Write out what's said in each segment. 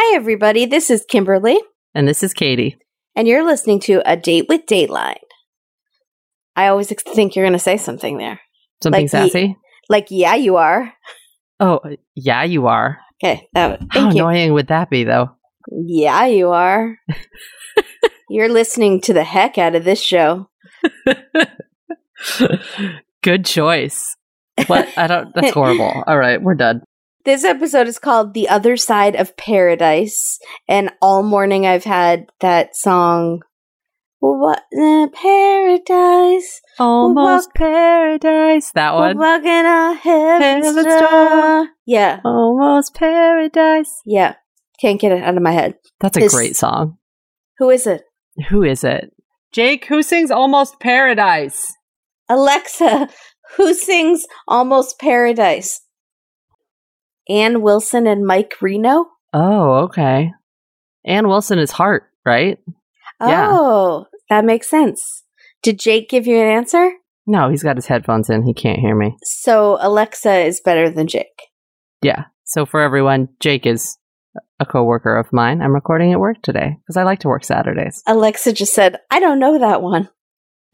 Hi, everybody. This is Kimberly, And this is Katie. and you're listening to A Date with Dateline. I always think you're going to say something there. Something Like sassy? Like, yeah, you are. Oh, uh, yeah, you are. Okay. That, How you. annoying would that be, though? Yeah, you are. you're listening to the heck out of this show. Good choice. What? I don't. That's horrible. All right, we're done. This episode is called The Other Side of Paradise. And all morning I've had that song, What Paradise? Almost paradise. That one. walking on heaven's, Heaven's door. Yeah, Almost paradise. yeah. Can't get it out of my head. That's a great song. Who is it? Who is it? Jake, who sings Almost Paradise? Alexa, who sings Almost Paradise? Ann Wilson and Mike Reno? Oh, okay. Ann Wilson is Heart, right? Yeah. Oh, that makes sense. Did Jake give you an answer? No, he's got his headphones in. He can't hear me. So Alexa is better than Jake. Yeah. So for everyone, Jake is a coworker of mine. I'm recording at work today because I like to work Saturdays. Alexa just said, I don't know that one.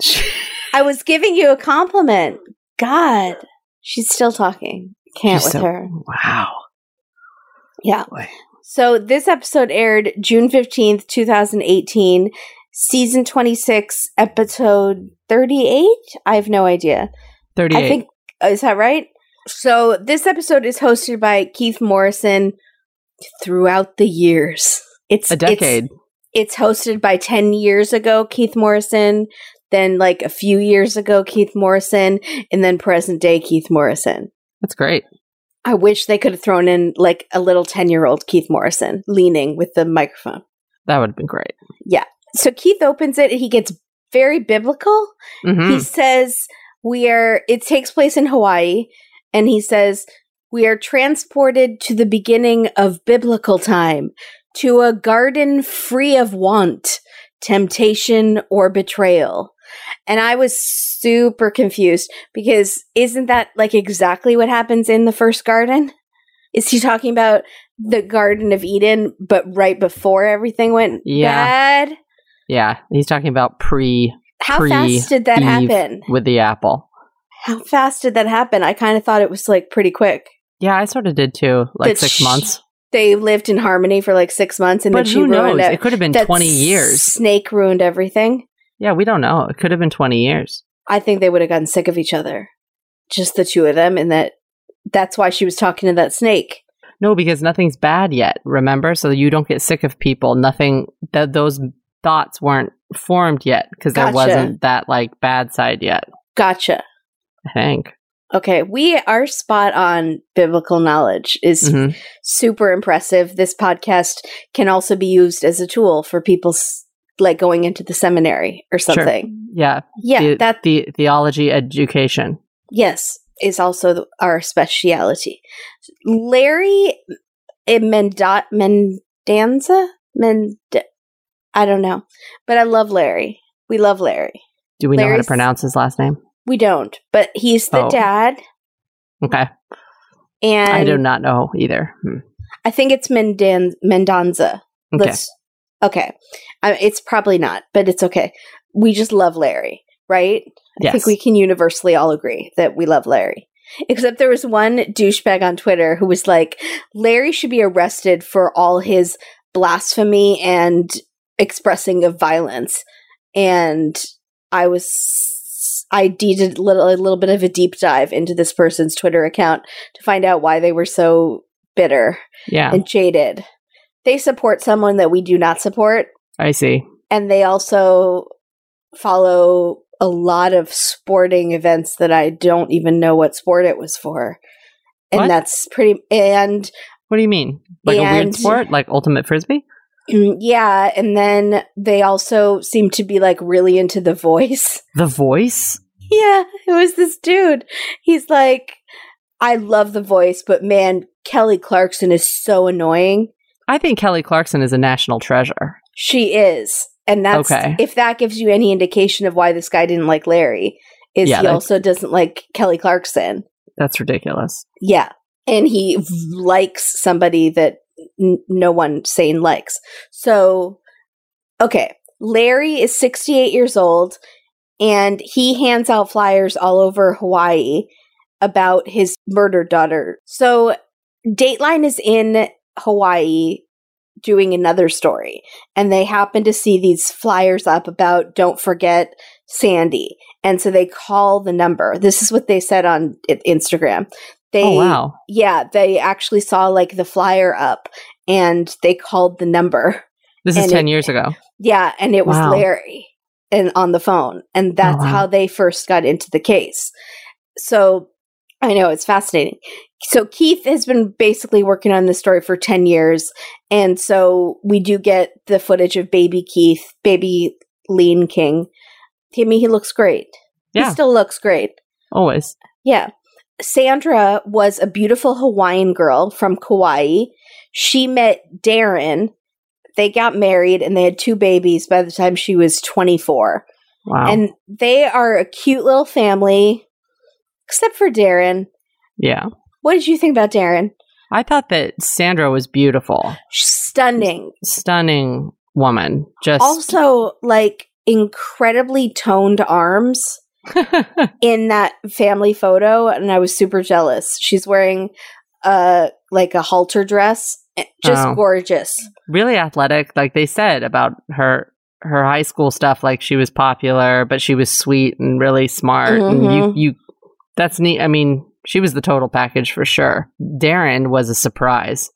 I was giving you a compliment. God. She's still talking. Can't She's with so- her. Wow. Yeah. Boy. So this episode aired June 15th, 2018, season 26, episode 38. I have no idea. 38. I think uh, is that right? So this episode is hosted by Keith Morrison throughout the years. It's a decade. It's, it's hosted by 10 years ago Keith Morrison, then like a few years ago Keith Morrison, and then present day Keith Morrison. That's great. I wish they could have thrown in like a little 10 year old Keith Morrison leaning with the microphone. That would have been great. Yeah. So Keith opens it and he gets very biblical. hmm He says, We are, it takes place in Hawaii, and he says, We are transported to the beginning of biblical time, to a garden free of want, temptation, or betrayal. And I was super confused because isn't that like exactly what happens in the first garden? Is he talking about the Garden of Eden, but right before everything went Yeah. bad? Yeah. He's talking about pre How Pre- fast did that Eve happen? with the apple. How fast did that happen? I kind of thought it was like pretty quick. Yeah, I sort of did too. Like That six sh- months. They lived in harmony for like six months, and But then she who ruined knows? it. It could have been That 20 years. Snake ruined everything. Yeah, we don't know. It could have been 20 years. I think they would have gotten sick of each other, just the two of them, and that that's why she was talking to that snake. No, because nothing's bad yet, remember? So you don't get sick of people. Nothing, that those thoughts weren't formed yet because there wasn't that like bad side yet, Gotcha. I think. Okay, we our spot on biblical knowledge is Mhm. super impressive. This podcast can also be used as a tool for people like going into the seminary or Sure. something. Yeah. Yeah, the, that the theology education. Yes, is also our speciality. Larry Menda- Mendanza? Mend- I don't know. But I love Larry. We love Larry. Do we know how to pronounce his last name? We don't, but he's the Oh. dad. Okay. And I do not know either. Hmm. I think it's Mendan- Mendanza. Okay. Let's, okay. I, it's probably not, but it's okay. We just love Larry, right? Yes. I think we can universally all agree that we love Larry. Except there was one douchebag on Twitter who was like, Larry should be arrested for all his blasphemy and expressing of violence. And I was, I did a little, a little bit of a deep dive into this person's Twitter account to find out why they were so bitter Yeah. and jaded. They support someone that we do not support, I see. and they also follow a lot of sporting events that I don't even know what sport it was for. And What? that's pretty and What do you mean? Like a weird sport? Like ultimate frisbee? Mm, yeah, and then they also seem to be like really into the voice. The voice? Yeah, it was this dude. He's like I love the voice, but man, Kelly Clarkson is so annoying. I think Kelly Clarkson is a national treasure. She is. And that's Okay. if that gives you any indication of why this guy didn't like Larry, is Yeah, he also doesn't like Kelly Clarkson. That's ridiculous. Yeah. And he v- likes somebody that n- no one sane likes. So, okay, Larry is 68 years old and he hands out flyers all over Hawaii about his murdered daughter. So, Dateline is in Hawaii doing another story and they happen to see these flyers up about don't forget Sandy. And so they call the number. This is what they said on Instagram. Oh, they oh wow. yeah, they actually saw like the flyer up and they called the number. This is 10 it- years ago. Yeah, and it was Wow. Larry and on the phone. And oh, that's wow. how they first got into the case. So I know it's fascinating. So Keith has been basically working on this story for 10 years. And so we do get the footage of baby Keith, baby Lean King. I mean, he looks great. Yeah. He still looks great. Always. Yeah. Sandra was a beautiful Hawaiian girl from Kauai. She met Darren. They got married and they had two babies by the time she was 24. Wow. And they are a cute little family, except for Darren. yeah. What did you think about Darren? I thought that Sandra was beautiful. Stunning. Stunning woman. Just Also, like, incredibly toned arms in that family photo. And I was super jealous. She's wearing, uh, like a halter dress. eh, Just Oh. gorgeous. really athletic like they said about her her high school stuff like she was popular but she was sweet and really smart and you Mhm. you that's neat i mean she was the total package for sure darren was a surprise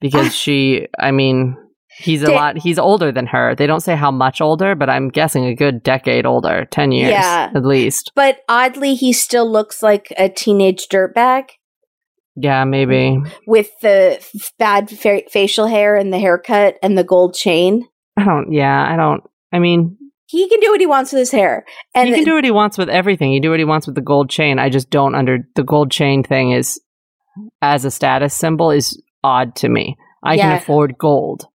because she i mean he's a lot he's older than her they don't say how much older but i'm guessing a good decade older 10 years Yeah. at least But oddly, he still looks like a teenage dirtbag yeah maybe with the f- bad fa- facial hair and the haircut and the gold chain. i don't yeah i don't i mean He can do what he wants with his hair. And he can do what he wants with everything. He do what he wants with the gold chain. I just don't under the gold chain thing is as a status symbol is odd to me. I can afford gold.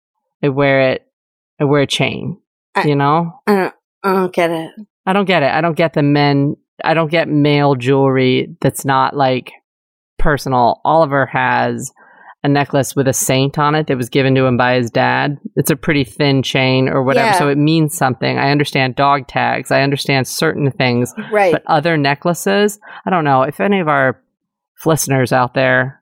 I wear it. I wear a chain. I- you know, I don't, I don't get it. I don't get it. I don't get the men. I don't get male jewelry that's not like personal. Oliver has a necklace with a saint on it that was given to him by his dad. It's a pretty thin chain or whatever, Yeah. so it means something. I understand dog tags. I understand certain things. Right. But other necklaces, I don't know if any of our listeners out there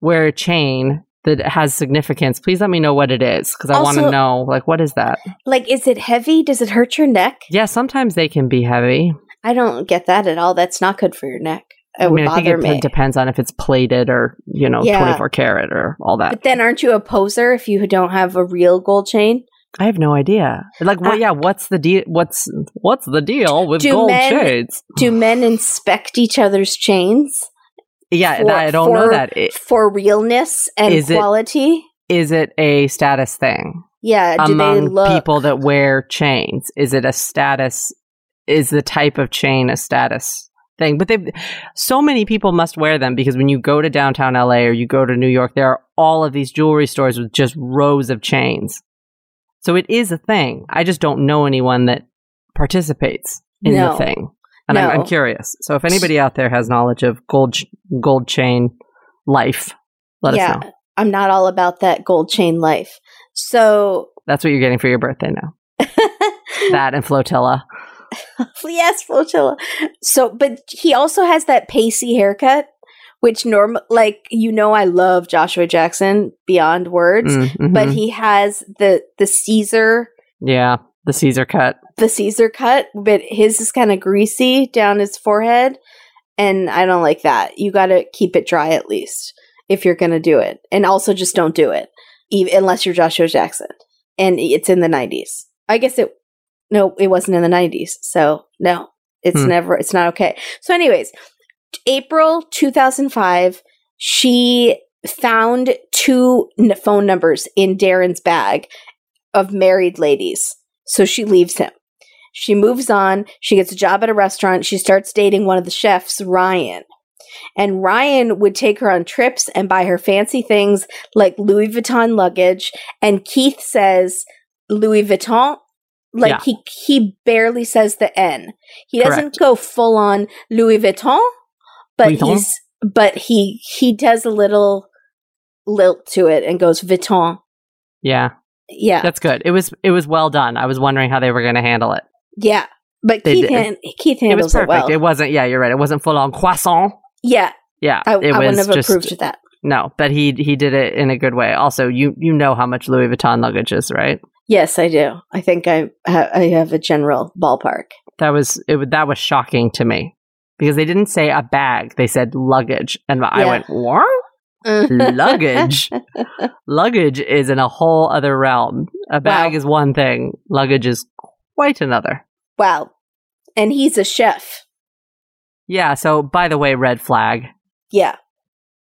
wear a chain that has significance. Please let me know what it is because I want to know like what is that? like, is it heavy? Does it hurt your neck? Yeah, sometimes they can be heavy. I don't get that at all. That's not good for your neck. It I would mean, I think it me. depends on if it's plated or you know Yeah. twenty four karat or all that. But then, aren't you a poser if you don't have a real gold chain? I have no idea. Like, what? Uh, yeah, what's the deal? What's what's the deal with Do gold men- shades? Do men inspect each other's chains Yeah, for- I don't know that. I- for realness and Is quality? Is it a status thing? yeah. Do they among look people that wear chains? Is it a status? Is the type of chain a status thing? But they, so many people must wear them because when you go to downtown LA or you go to New York, there are all of these jewelry stores with just rows of chains. So it is a thing. I just don't know anyone that participates in No. the thing, and I'm, I'm curious. So if anybody out there has knowledge of gold ch- gold chain life, let yeah, us know. I'm not all about that gold chain life. So That's what you're getting for your birthday now. That and flotilla. yes, flotilla. So, but he also has that pacey haircut, which norm like you know I love Joshua Jackson beyond words, Mm, but mhm. he has the the Caesar yeah, the Caesar cut. the Caesar cut, but his is kind of greasy down his forehead, and I don't like that. You got to keep it dry at least if you're going to do it, and also just don't do it even, unless you're Joshua Jackson, and it's in the '90s. I guess it. No, it wasn't in the '90s, so no, it's Hmm. never. It's not okay. So, anyways, April 2005, she found two n- phone numbers in Darren's bag of married ladies. So she leaves him. She moves on. She gets a job at a restaurant. She starts dating one of the chefs, Ryan. And Ryan would take her on trips and buy her fancy things like Louis Vuitton luggage. And Keith says Louis Vuitton. Like Yeah. he he barely says the N. He doesn't Correct. go full on Louis Vuitton, but Vuitton? he's but he he does a little lilt to it and goes Vuitton. Yeah, Yeah, that's good. It was it was well done. I was wondering how they were going to handle it. yeah. But They Keith, did. han- Keith It handles was it, perfect. well. It wasn't. Yeah, you're right. It wasn't full on croissant. yeah, Yeah, I, it I was wouldn't have just approved of that. no. But he he did it in a good way. Also, you you know how much Louis Vuitton luggage is, right? Yes, I do. I think I ha- I have a general ballpark. That was it. wa- That was shocking to me because they didn't say a bag; they said luggage, and I Yeah. went what? Luggage luggage is in a whole other realm a bag Wow. is one thing luggage is quite another wow. And he's a chef. yeah so by the way red flag Yeah.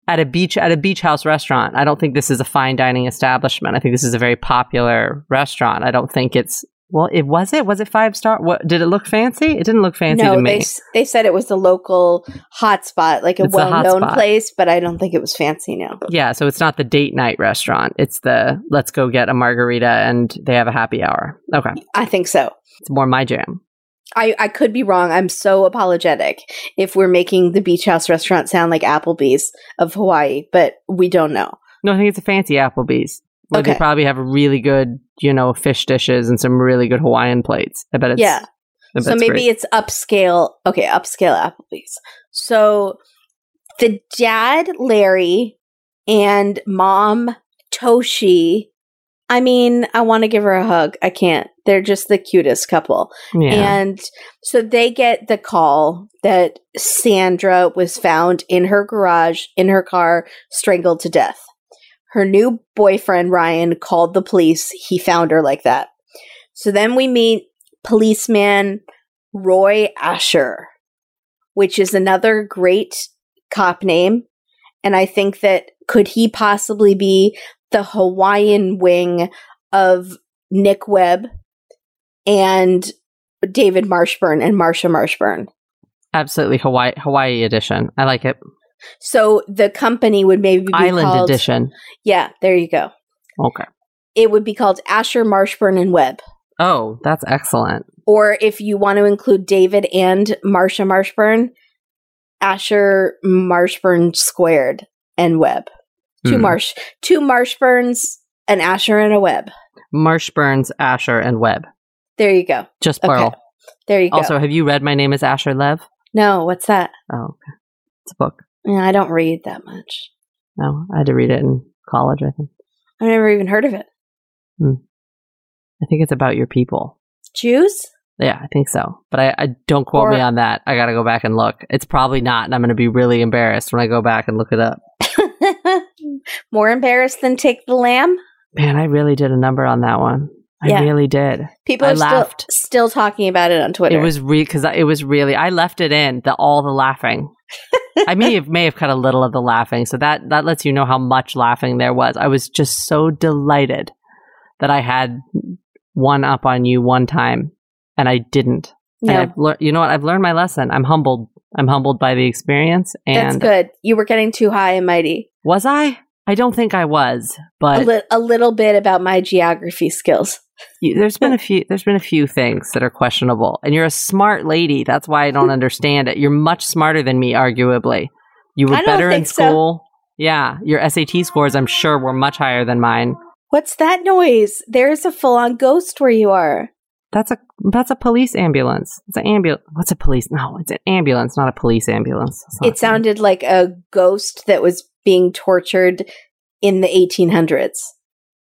at a beach at a beach house restaurant i don't think this is a fine dining establishment i think this is a very popular restaurant i don't think it's well it was it was it five star what did it look fancy it didn't look fancy no, to me they they said it was the local hotspot, like a It's well-known hotspot. place, but I don't think it was fancy. No. yeah so it's not the date night restaurant it's the let's go get a margarita and they have a happy hour okay I think so. it's more my jam I, I could be wrong. I'm so apologetic if we're making the beach house restaurant sound like Applebee's of Hawaii, but we don't know. No, I think it's a fancy Applebee's where they probably have really good, you know, fish dishes and some really good Hawaiian plates. I bet it's yeah. Bet So it's maybe great. it's upscale. Okay, upscale Applebee's. So the dad, Larry, and mom, Toshi. I mean, I want to give her a hug. I can't. They're just the cutest couple. yeah. And so they get the call that Sandra was found in her garage, in her car, strangled to death. Her new boyfriend, Ryan, called the police. He found her like that. So then we meet policeman Roy Asher, which is another great cop name. And I think that could he possibly be the Hawaiian wing of Nick Webb and David Marshburn and Marsha Marshburn. Absolutely Hawaii Hawaii edition. I like it. So the company would maybe be Island called, edition. Yeah, there you go. Okay. It would be called Asher Marshburn and Webb. Oh, that's excellent. Or if you want to include David and Marsha Marshburn, Asher Marshburn squared and Webb. Two Hmm. Marsh, two Marshburns, an Asher and a Webb. Marshburns, Asher, and Webb. There you go. Just Okay. plural. There you go. Also, have you read My Name is Asher Lev? no, what's that? Oh, okay. It's a book. Yeah, I don't read that much. No, I had to read it in college, I think. I never even heard of it. Hmm. I think it's about your people. Jews? Yeah, I think so. But I, I don't quote Or- me on that. I got to go back and look. It's probably not, and I'm going to be really embarrassed when I go back and look it up. More embarrassed than take the lamb? Man, I really did a number on that one. I Yeah. really did. People I are still, laughed. still talking about it on Twitter. It was re because it was really. I left it in the all the laughing. I may have may have cut a little of the laughing, so that that lets you know how much laughing there was. I was just so delighted that I had one up on you one time, and I didn't. And no, I've lear- you know what? I've learned my lesson. I'm humbled. I'm humbled by the experience. And that's good. You were getting too high and mighty. was I? I don't think I was, A, but li- a little bit about my geography skills. You, there's been a few. There's been a few things that are questionable. And you're a smart lady. That's why I don't understand it. You're much smarter than me, arguably. You were better in think so. school. Yeah, your SAT scores, I'm sure, were much higher than mine. What's that noise? There's a full on ghost where you are. That's a that's a police ambulance. It's an ambulance. What's a police? No, it's an ambulance, not a police ambulance. It sounded like a ghost that was being tortured in the 1800s.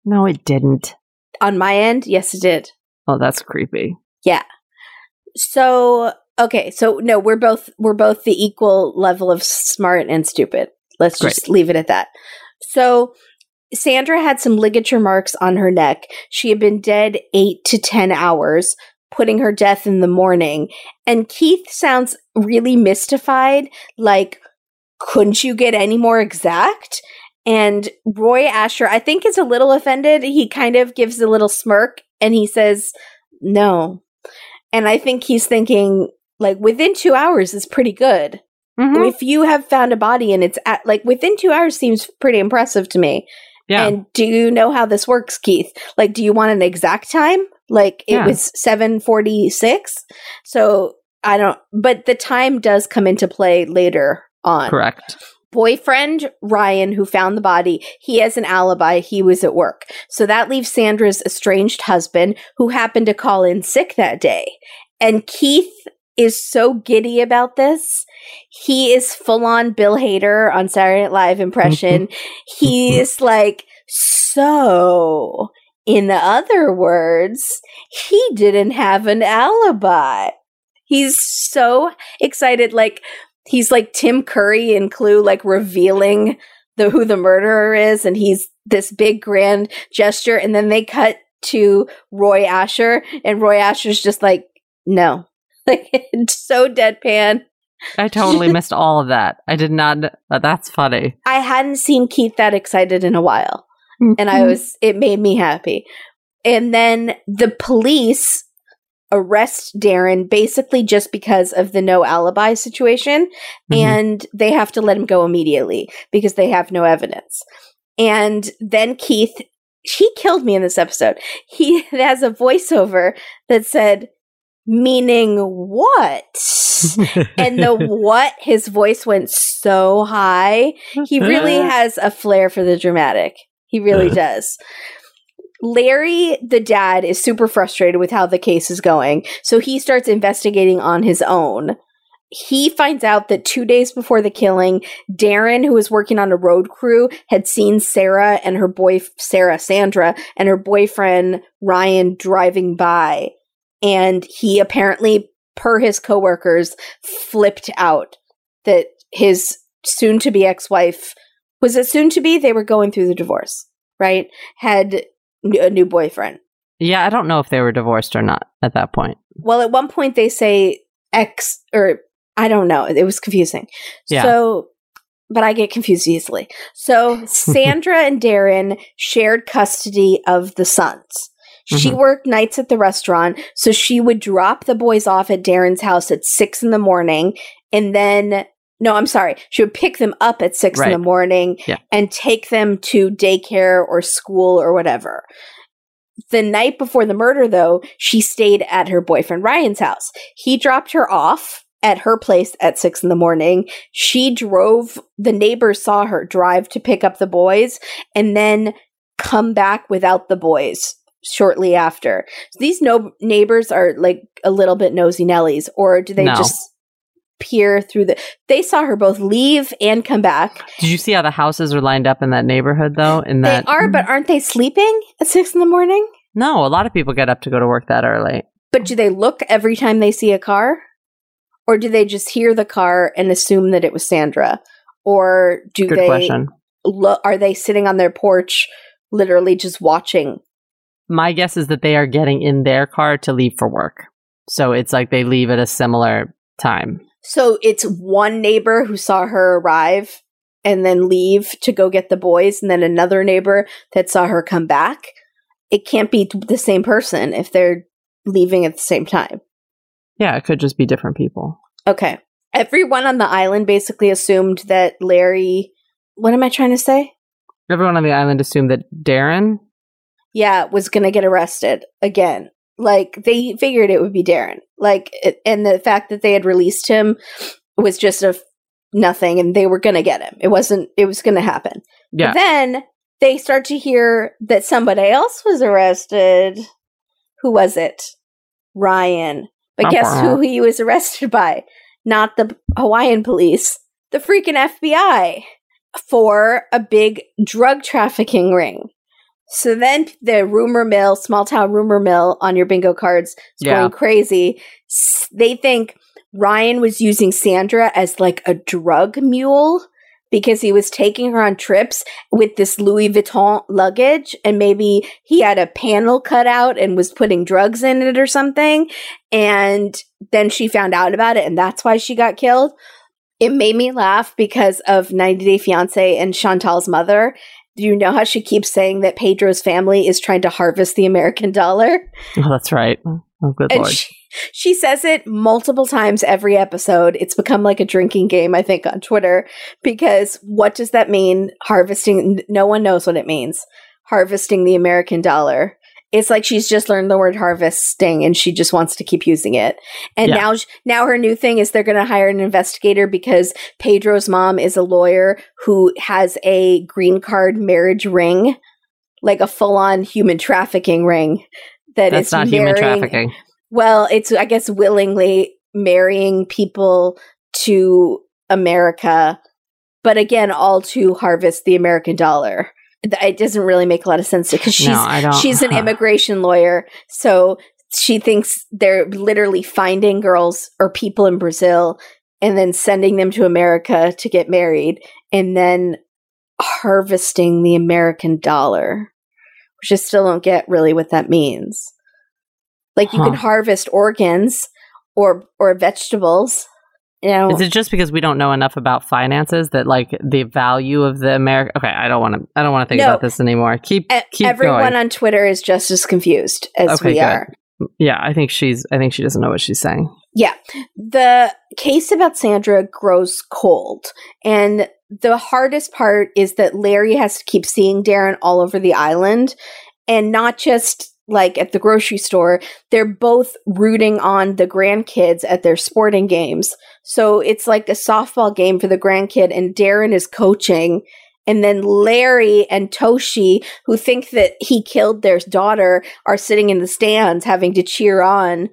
No, it didn't. On my end, yes, it did. Oh, that's creepy. Yeah. So, okay, so no, we're both we're both the equal level of smart and stupid. Let's just leave it at that. So, Sandra had some ligature marks on her neck. She had been dead 8 to 10 hours, putting her death in the morning. And Keith sounds really mystified, like couldn't you get any more exact? And Roy Asher, I think, is a little offended. He kind of gives a little smirk and he says, No. And I think he's thinking, like, within two hours is pretty good. Mhm. If you have found a body and it's at, like, within two hours seems pretty impressive to me. Yeah. And do you know how this works, Keith? Like, do you want an exact time? Like, it Yeah. was 746. So I don't, but the time does come into play later on. Correct. Boyfriend, Ryan, who found the body, he has an alibi. He was at work. So that leaves Sandra's estranged husband, who happened to call in sick that day. And Keith is so giddy about this. He is full on Bill Hader on Saturday Night Live impression. he is like, so, in other words, he didn't have an alibi. He's so excited. Like, he's like Tim Curry in Clue, like revealing the who the murderer is, and he's this big grand gesture, and then they cut to Roy Asher, and Roy Asher's just like, no. Like so deadpan. I totally missed all of that. I did not. Uh, that's funny. I hadn't seen Keith that excited in a while, and I was. It made me happy. And then the police arrest Darren basically just because of the no alibi situation, Mhm. and they have to let him go immediately because they have no evidence. And then Keith, he killed me in this episode. He has a voiceover that said, meaning what? and the what, his voice went so high. He really has a flair for the dramatic. He really does. Larry, the dad, is super frustrated with how the case is going, so he starts investigating on his own. He finds out that two days before the killing, Darren, who was working on a road crew, had seen Sarah and her boy, Sarah Sandra, and her boyfriend Ryan driving by. And he apparently, per his coworkers, flipped out that his soon to be ex wife was it soon to be? They were going through the divorce, right? Had a new boyfriend. yeah, I don't know if they were divorced or not at that point. Well, at one point they say ex, or I don't know. It was confusing. Yeah. So, but I get confused easily. So Sandra and Darren shared custody of the sons. She Mhm. worked nights at the restaurant, so she would drop the boys off at Darren's house at six in the morning, and then no, I'm sorry, she would pick them up at six in the morning Yeah. and take them to daycare or school or whatever. The night before the murder, though, she stayed at her boyfriend Ryan's house. He dropped her off at her place at six in the morning. She drove, the neighbors saw her drive to pick up the boys and then come back without the boys shortly after. So these no- neighbors are like a little bit nosy Nellies, or do they No. just peer through the. They saw her both leave and come back. Did you see how the houses are lined up in that neighborhood though? In that They are, but aren't they sleeping at six in the morning? no, a lot of people get up to go to work that early. But do they look every time they see a car? Or do they just hear the car and assume that it was Sandra? Or do Good they question. look are they sitting on their porch literally just watching? My guess is that they are getting in their car to leave for work. So it's like they leave at a similar time. So it's one neighbor who saw her arrive and then leave to go get the boys and then another neighbor that saw her come back. It can't be the same person if they're leaving at the same time. Yeah, it could just be different people. Okay. Everyone on the island basically assumed that Larry. What am I trying to say? Everyone on the island assumed that Darren. Yeah, was going to get arrested again. Like they figured it would be Darren. Like, it, and the fact that they had released him was just a f- nothing, and they were going to get him. It wasn't. It was going to happen. Yeah. But then they start to hear that somebody else was arrested. Who was it? Ryan. But guess who he was arrested by? Not the Hawaiian police, the freaking FBI for a big drug trafficking ring. So then the rumor mill, small town rumor mill on your bingo cards is Yeah. going crazy. S- They think Ryan was using Sandra as like a drug mule because he was taking her on trips with this Louis Vuitton luggage and maybe he had a panel cut out and was putting drugs in it or something and then she found out about it and that's why she got killed. It made me laugh because of 90 Day Fiance and Chantel's mother. Do you know how she keeps saying that Pedro's family is trying to harvest the American dollar? Oh, that's right. Oh, oh, good And lord. she, she says it multiple times every episode. It's become like a drinking game, I think, on Twitter. Because what does that mean? Harvesting? No one knows what it means. Harvesting the American dollar. It's like she's just learned the word harvesting and she just wants to keep using it. And Yeah. now, now her new thing is they're going to hire an investigator because Pedro's mom is a lawyer who has a green card marriage ring, like a full on human trafficking ring. That That's is not human trafficking. Well, it's I guess willingly marrying people to America, but again, all to harvest the American dollar. It doesn't really make a lot of sense because she's no, she's an immigration lawyer, so she thinks they're literally finding girls or people in Brazil and then sending them to America to get married, and then harvesting the American dollar, which I still don't get really what that means. Like you can harvest organs or or vegetables. You know, Is it just because we don't know enough about finances that like the value of the America? Okay, I don't want to. I don't want to think No. about this anymore. Keep E- keep everyone going. on Twitter is just as confused as Okay, we good. are. yeah, I think she's. I think she doesn't know what she's saying. Yeah, the case about Sandra grows cold. And the hardest part is that Larry has to keep seeing Darren all over the island and not just like at the grocery store. They're both rooting on the grandkids at their sporting games. So it's like a softball game for the grandkid, and Darren is coaching. And then Larry and Toshi, who think that he killed their daughter, are sitting in the stands having to cheer on.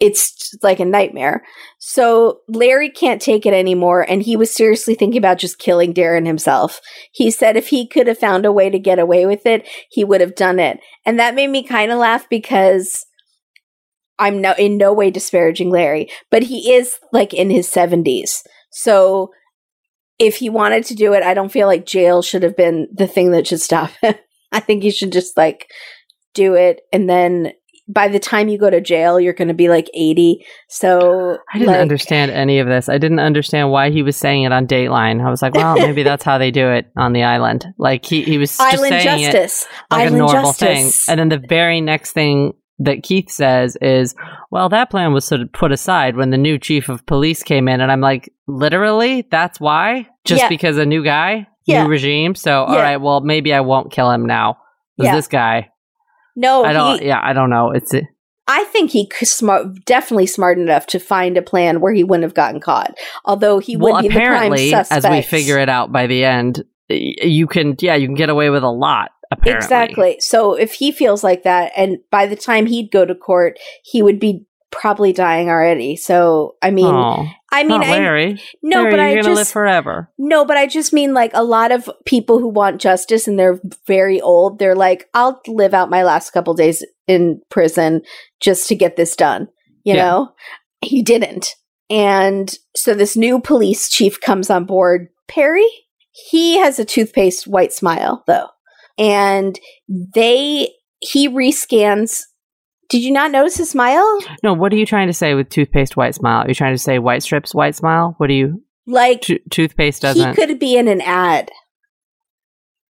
It's like a nightmare. So Larry can't take it anymore, and he was seriously thinking about just killing Darren himself. He said if he could have found a way to get away with it, he would have done it. And that made me kind of laugh because I'm no in no way disparaging Larry, but he is like in his 70s. So if he wanted to do it, I don't feel like jail should have been the thing that should stop him. I think he should just like do it and then by the time you go to jail, you're going to be like 80. So I didn't like, understand any of this. I didn't understand why he was saying it on Dateline. I was like, well, maybe that's how they do it on the island. Like he, he was just Island saying it justice. like Island a normal justice. thing. And then the very next thing that Keith says is, well, that plan was sort of put aside when the new chief of police came in. And I'm like, literally? That's why? Just Yeah. because a new guy? Yeah. New regime? So, all Yeah. right, well, maybe I won't kill him now. Yeah. This guy. No, I don't, he, yeah, I don't know. It's, I think he smart, definitely smart enough to find a plan where he wouldn't have gotten caught. Although he well, would be the apparently, prime suspect. as we figure it out by the end, you can, yeah, you can get away with a lot, apparently. Exactly. So if he feels like that, and by the time he'd go to court, he would be probably dying already. So I mean, oh, I mean, not I no, Larry, but you're I gonna live just forever. no, but I just mean like a lot of people who want justice and they're very old. They're like, I'll live out my last couple days in prison just to get this done. You Yeah. know, he didn't, and so this new police chief comes on board, Perry. He has a toothpaste white smile though, and they he rescans. Did you not notice his smile? No, what are you trying to say with toothpaste white smile? Are you trying to say white strips white smile? What do you Like to- toothpaste doesn't He could be in an ad,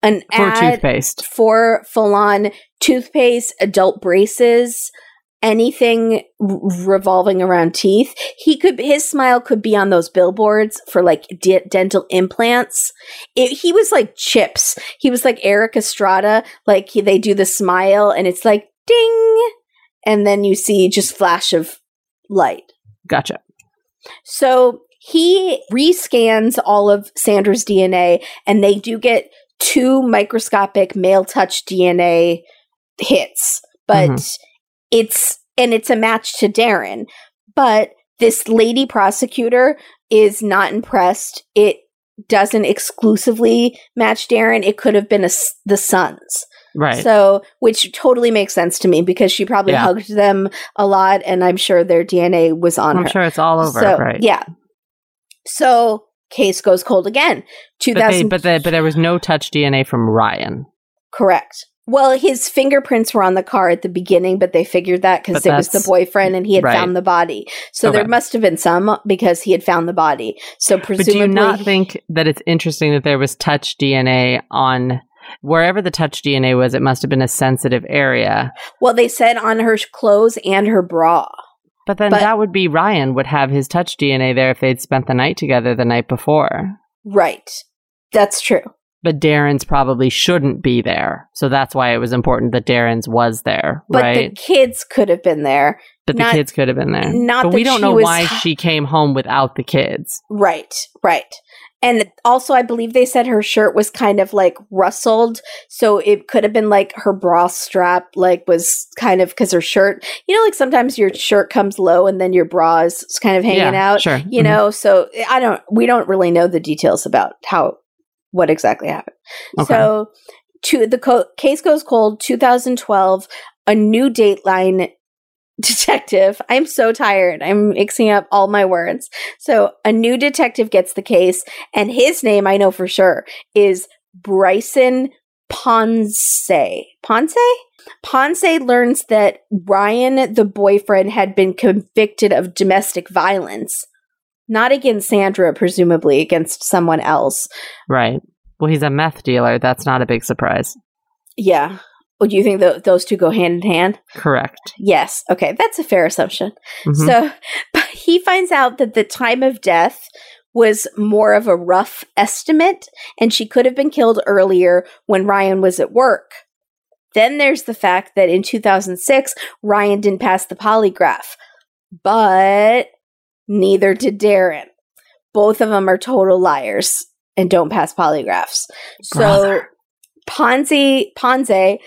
an for ad toothpaste? for full on toothpaste, adult braces, anything r- revolving around teeth. He could his smile could be on those billboards for like de- dental implants. It, he was like chips. He was like Erik Estrada. Like he, they do the smile and it's like ding, and then you see just flash of light. Gotcha. So he rescans all of Sandra's DNA, and they do get two microscopic male touch DNA hits, but Mhm. it's and it's a match to Darren. But this lady prosecutor is not impressed. It doesn't exclusively match Darren. It could have been a the sons. Right. So, which totally makes sense to me because she probably Yeah. hugged them a lot, and I'm sure their DNA was on her. I'm her. sure it's all over. So, right. Yeah. So case goes cold again. Two But, they, but, the, but there was no touch DNA from Ryan. correct. Well, his fingerprints were on the car at the beginning, but they figured that because it was the boyfriend and he had right. found the body. So there must have been some because he had found the body. So But presumably, do you not think that it's interesting that there was touch DNA on wherever the touch DNA was? It must have been a sensitive area. well, they said on her clothes and her bra. But then But- that would be Ryan would have his touch DNA there if they'd spent the night together the night before. Right. That's true. but Darren's probably shouldn't be there. So that's why it was important that Darren's was there, But right? the kids could have been there. but the kids could have been there. not but we don't know was- why she came home without the kids. Right, right. And also, I believe they said her shirt was kind of like rustled. So it could have been like her bra strap, like, was kind of because her shirt, you know, like sometimes your shirt comes low and then your bra is kind of hanging yeah, out, Sure. you Mhm. know? So I don't, we don't really know the details about how, what exactly happened. Okay. So to the co- case goes cold 2012 a new dateline detective i'm so tired i'm mixing up all my words so a new detective gets the case and his name i know for sure is bryson ponce ponce ponce learns that ryan the boyfriend had been convicted of domestic violence not against sandra presumably against someone else Right. Well, he's a meth dealer. That's not a big surprise. Yeah. Well, do you think that those two go hand in hand? Correct. Yes. Okay, that's a fair assumption. Mhm. So, but he finds out that the time of death was more of a rough estimate, and she could have been killed earlier when Ryan was at work. Then there's the fact that in 2006, Ryan didn't pass the polygraph, but neither did Darren. Both of them are total liars and don't pass polygraphs. So Brother. Ponzi Ponze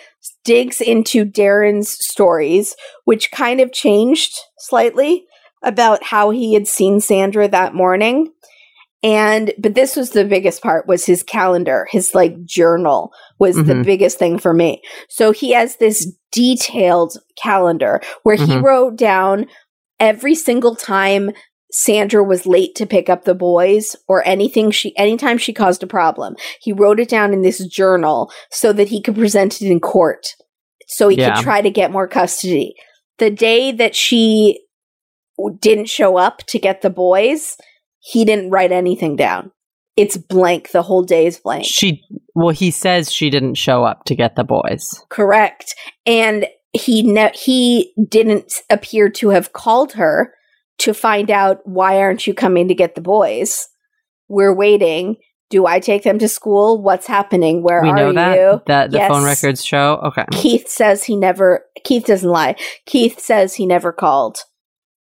digs into Darren's stories, which kind of changed slightly about how he had seen Sandra that morning. And but this was the biggest part was his calendar, his like journal was the Mhm. biggest thing for me. So he has this detailed calendar where he Mhm. wrote down every single time Sandra was late to pick up the boys or anything she anytime she caused a problem. He wrote it down in this journal so that he could present it in court. So he Yeah. could try to get more custody. The day that she didn't show up to get the boys, he didn't write anything down. It's blank. The whole day is blank. She, well, he says she didn't show up to get the boys. Correct. And he ne- he didn't appear to have called her to find out why aren't you coming to get the boys? We're waiting. Do I take them to school? What's happening? Where we are know that you? that the phone records show. Okay. Keith says he never Keith doesn't lie. Keith says he never called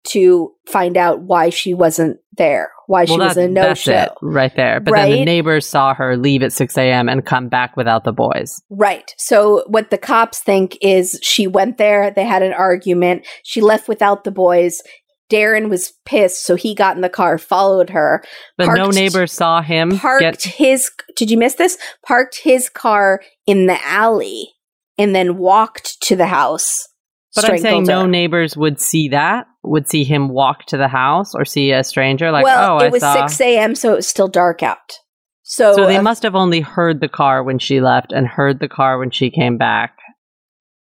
to find out why she wasn't there. Why she was a no show. right there. But then the neighbors saw her leave at 6 a.m. and come back without the boys. Right. So what the cops think is she went there, they had an argument, she left without the boys. Darren was pissed, so he got in the car, followed her, But no Parked- neighbors saw him parked get. his did you miss this? Parked his car in the alley and then walked to the house. But I'm saying strangled no neighbors would see that, would see him walk to the house or see a stranger. Like, well, oh, I it was saw. six AM, so it was still dark out. So, so they uh, must have only heard the car when she left and heard the car when she came back,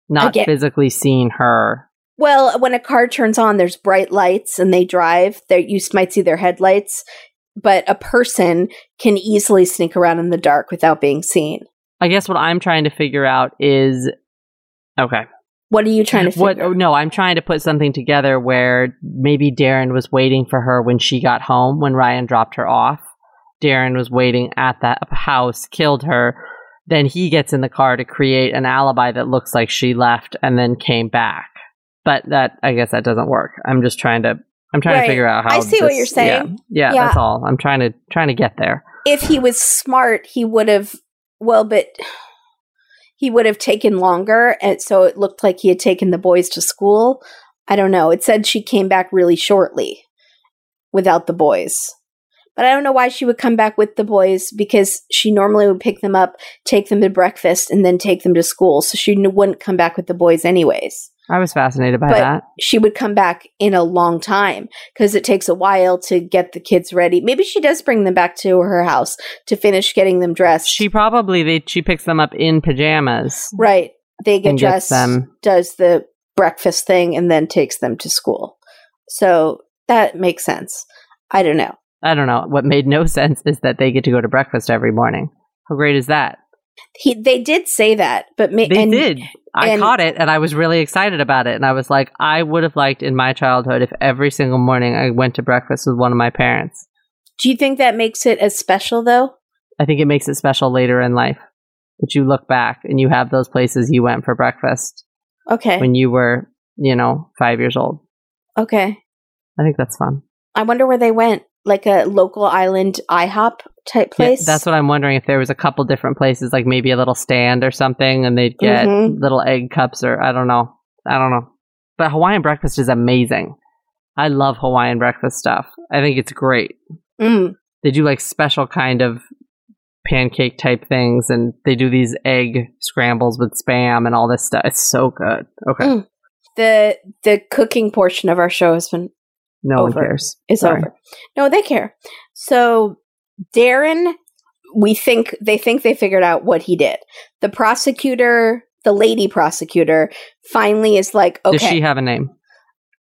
not Again- physically seen her. Well, when a car turns on, there's bright lights and they drive. There, you might see their headlights, but a person can easily sneak around in the dark without being seen. I guess what I'm trying to figure out is okay. What are you trying to What? figure? Oh, no, I'm trying to put something together where maybe Darren was waiting for her when she got home when Ryan dropped her off. Darren was waiting at that house, killed her. Then he gets in the car to create an alibi that looks like she left and then came back. But that, I guess, that doesn't work. I'm just trying to. I'm trying Right. to figure out how. I see what you're saying. Yeah, yeah, Yeah. that's all. I'm trying to trying to get there. If he was smart, he would have. Well, but he would have taken longer, and so it looked like he had taken the boys to school. I don't know. It said she came back really shortly without the boys. But I don't know why she would come back with the boys because she normally would pick them up, take them to breakfast, and then take them to school. So she wouldn't come back with the boys anyways. I was fascinated by But- that. She would come back in a long time because it takes a while to get the kids ready. Maybe she does bring them back to her house to finish getting them dressed. She probably they she picks them up in pajamas. right. They get dressed, them- does the breakfast thing, and then takes them to school. So that makes sense. I don't know. I don't know. What made no sense is that they get to go to breakfast every morning. How great is that? He they did say that, but ma- They and did. I and- caught it and I was really excited about it. And I was like, I would have liked in my childhood if every single morning I went to breakfast with one of my parents. Do you think that makes it as special though? I think it makes it special later in life that you look back and you have those places you went for breakfast Okay. when you were, you know, five years old. okay. I think that's fun. I wonder where they went. Like a local island IHOP type Yeah, place. that's what I'm wondering if there was a couple different places, like maybe a little stand or something, and they'd get Mhm. little egg cups or I don't know. I don't know. But Hawaiian breakfast is amazing. I love Hawaiian breakfast stuff. I think it's great. Mm. They do like special kind of pancake type things, and they do these egg scrambles with spam and all this stuff. It's so good. Okay, Mm. The the cooking portion of our show has been no one cares. is Sorry. over. No, they care. So Darren, we think they think they figured out what he did. The prosecutor, the lady prosecutor, finally is like, okay, Does she have a name?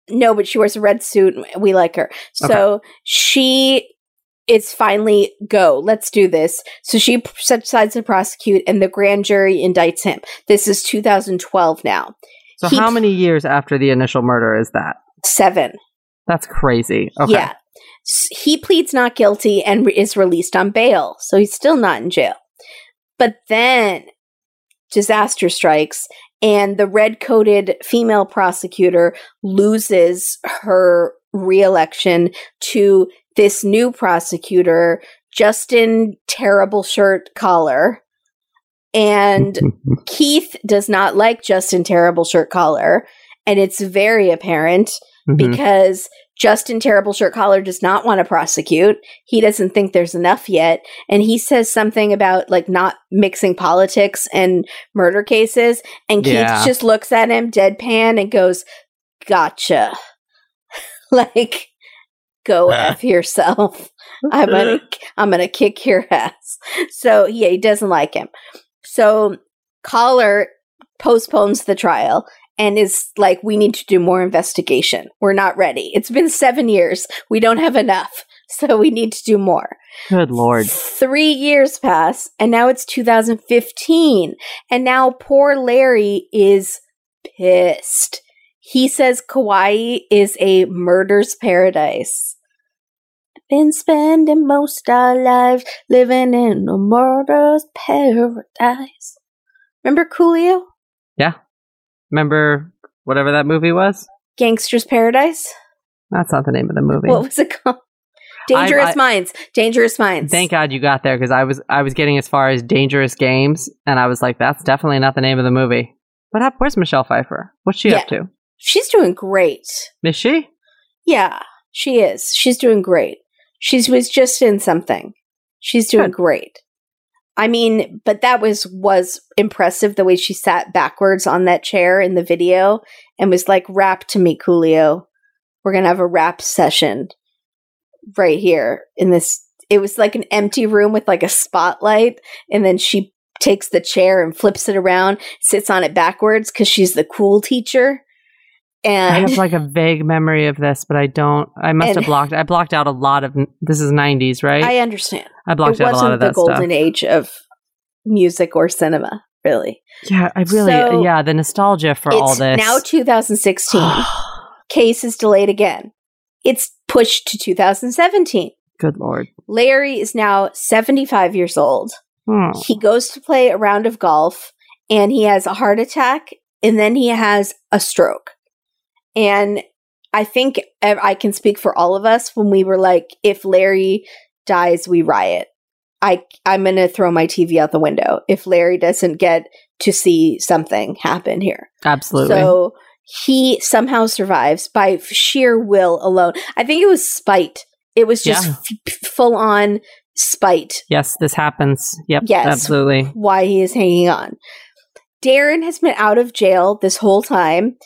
no, but she wears a red suit. and We like her. So she is finally go. Let's do this. So she decides to prosecute, and the grand jury indicts him. This is 2012 now. So He- how many years after the initial murder is that? Seven. That's crazy. Okay. Yeah. He pleads not guilty and is released on bail. So he's still not in jail. But then disaster strikes and the red coated female prosecutor loses her reelection to this new prosecutor, Justin Terrible Shirt Collar. And Keith does not like Justin Terrible Shirt Collar. And it's very apparent Mhm. because Justin Terrible Shirt Collar does not want to prosecute. He doesn't think there's enough yet. And he says something about like not mixing politics and murder cases. And Yeah. Keith just looks at him deadpan and goes, Gotcha. like, go F yourself. I'm gonna I'm gonna kick your ass. So yeah, he doesn't like him. So Collar postpones the trial and is like, we need to do more investigation. We're not ready. It's been seven years. We don't have enough. So we need to do more. Good lord. Three years pass, and now it's 2015. And now poor Larry is pissed. He says Kauai is a murder's paradise. Been spending most our lives living in a murder's paradise. Remember Coolio? Remember whatever that movie was? Gangster's Paradise? That's not the name of the movie. What was it called? Dangerous I- Minds. Dangerous Minds. Thank God you got there because I was I was getting as far as Dangerous Games, and I was like, that's definitely not the name of the movie. What up? Where's Michelle Pfeiffer? What's she up to? She's doing great. Is she? Yeah, she is. She's doing great. She was just in something. She's doing Good. great. I mean, but that was was impressive the way she sat backwards on that chair in the video and was like, "Rap to me, Coolio. We're gonna have a rap session right here in this." It was like an empty room with like a spotlight, and then she takes the chair and flips it around, sits on it backwards because she's the cool teacher. I have like a vague memory of this, but I don't. I must And- have blocked. I blocked out a lot of. This is '90s, right? I understand. I blocked it out a lot wasn't of the that golden stuff. age of music or cinema, really. Yeah, I really. So, yeah, the nostalgia for all this. now 2016. Case is delayed again. It's pushed to 2017. Good lord. Larry is now 75 years old. Hmm. He goes to play a round of golf and he has a heart attack and then he has a stroke. And I think I can speak for all of us when we were like, if Larry dies, we riot. I I'm gonna throw my TV out the window if Larry doesn't get to see something happen here. Absolutely. So he somehow survives by sheer will alone. I think it was spite. It was just Yeah. f- full on spite yes, this happens. Yep. Yes. Absolutely. why he is hanging on. Darren has been out of jail this whole time.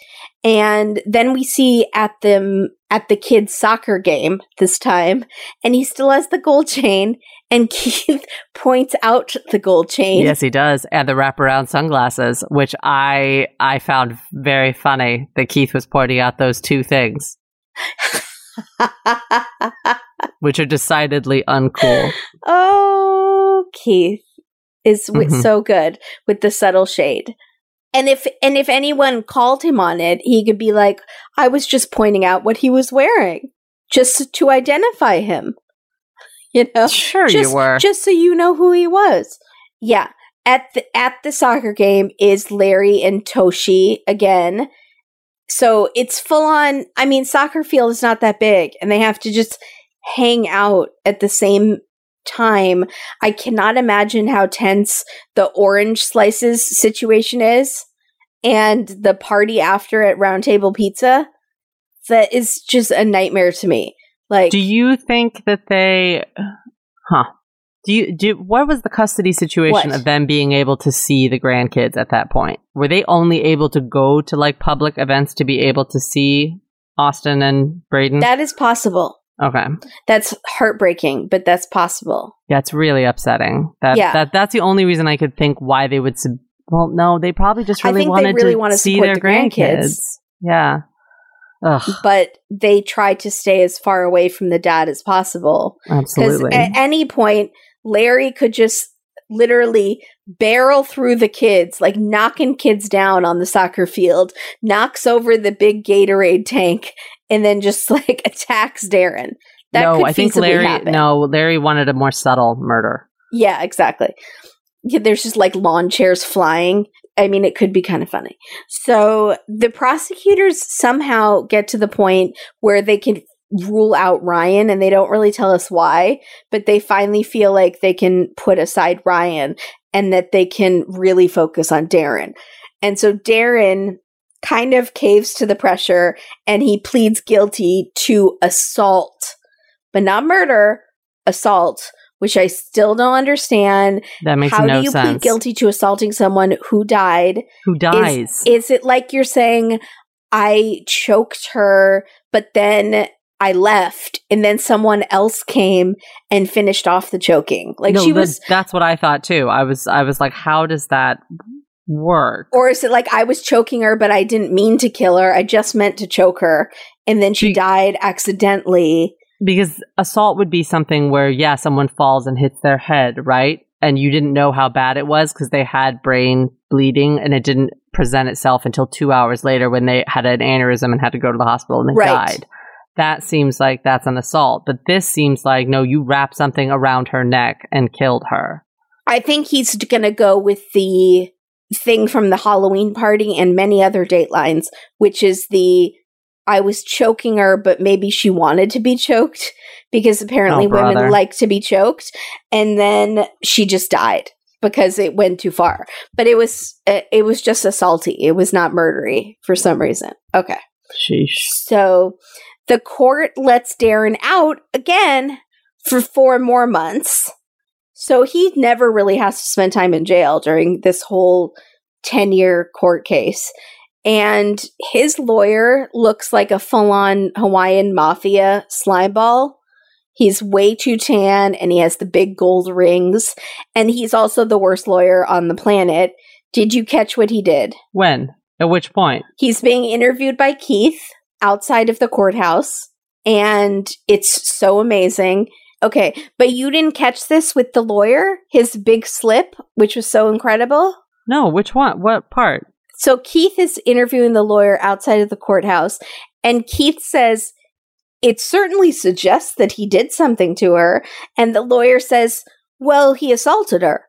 And then we see at them at the kids' soccer game this time, and he still has the gold chain. And Keith points out the gold chain. Yes, he does, and the wraparound sunglasses, which I I found very funny that Keith was pointing out those two things, which are decidedly uncool. oh, Keith is wi- Mhm. so good with the subtle shade. And if and if anyone called him on it, he could be like, "I was just pointing out what he was wearing, just to identify him." you know, Sure, just, you were. just so you know who he was. Yeah. At the at the soccer game is Larry and Toshi again. So it's full on. I mean, soccer field is not that big, and they have to just hang out at the same time. I cannot imagine how tense the orange slices situation is, and the party after at Roundtable Pizza. That is just a nightmare to me. Like, Do you think that they, huh? Do you do? What was the custody situation What? of them being able to see the grandkids at that point? Were they only able to go to like public events to be able to see Austin and Braden? that is possible. Okay, That's heartbreaking, but that's possible. yeah, it's really upsetting. That Yeah. that that's the only reason I could think why they would. Sub- well, no, they probably just really wanted really to wanna see their the grandkids. grandkids. Yeah. Ugh, but they tried to stay as far away from the dad as possible. Because absolutely. at any point, Larry could just literally barrel through the kids, like knocking kids down on the soccer field, knocks over the big Gatorade tank, and then just like attacks Darren. That no, could I think Larry. happen. No, Larry wanted a more subtle murder. Yeah, exactly. Yeah, there's just like lawn chairs flying. I mean, it could be kind of funny. So the prosecutors somehow get to the point where they can rule out Ryan and they don't really tell us why, but they finally feel like they can put aside Ryan and that they can really focus on Darren. And so Darren kind of caves to the pressure and he pleads guilty to assault, but not murder, assault, which I still don't understand. That makes sense. How no do you sense. plead guilty to assaulting someone who died? Who dies? Is it like you're saying, I choked her, but then I left, and then someone else came and finished off the choking? Like no, she was. that's what I thought too. I was I was like, how does that work? Or is it like I was choking her, but I didn't mean to kill her? I just meant to choke her, and then she Be- died accidentally. Because assault would be something where yeah, someone falls and hits their head, right? And you didn't know how bad it was because they had brain bleeding and it didn't present itself until two hours later when they had an aneurysm and had to go to the hospital and they Right. died. That seems like that's an assault. But this seems like no, you wrapped something around her neck and killed her. I think he's going to go with the thing from the Halloween party and many other datelines, which is the I was choking her, but maybe she wanted to be choked because apparently Oh, women like to be choked. And then she just died because it went too far. But it was it it was just assaulty. It was not murdery for some reason. Okay. Sheesh. So the court lets Darren out again for four more months. So he never really has to spend time in jail during this whole 10 year court case. And his lawyer looks like a full on Hawaiian mafia slimeball. He's way too tan and he has the big gold rings. And he's also the worst lawyer on the planet. Did you catch what he did? When? At which point? He's being interviewed by Keith outside of the courthouse, and it's so amazing. Okay, but you didn't catch this with the lawyer, his big slip, which was so incredible. No, which one? What part? So Keith is interviewing the lawyer outside of the courthouse, and Keith says, It certainly suggests that he did something to her. And the lawyer says, Well, he assaulted her.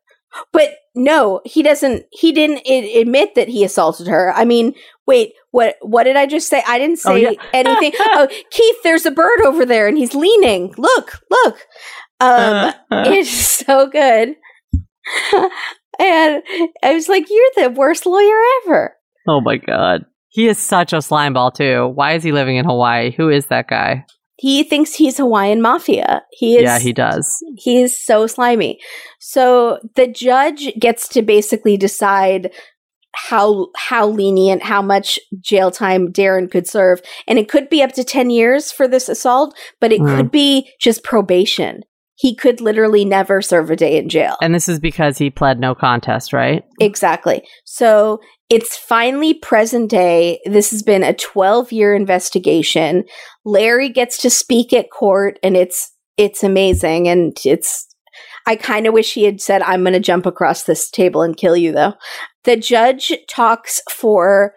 But no, he doesn't. He didn't I- admit that he assaulted her. I mean, wait, what? What did I just say? I didn't Oh, say yeah. anything. oh, Keith, there's a bird over there, and he's leaning. Look, look. Um, it's so good. and I was like, "You're the worst lawyer ever." oh my god. He is such a slimeball too. Why is he living in Hawaii? Who is that guy? He thinks he's Hawaiian mafia. He is. yeah, he does. he is so slimy. So the judge gets to basically decide how how lenient, how much jail time Darren could serve, and it could be up to ten years for this assault, but it Mm. could be just probation. He could literally never serve a day in jail. And this is because he pled no contest, right? Exactly. So it's finally present day. This has been a 12 year investigation. Larry gets to speak at court and it's it's amazing and it's I kind of wish he had said I'm going to jump across this table and kill you though. The judge talks for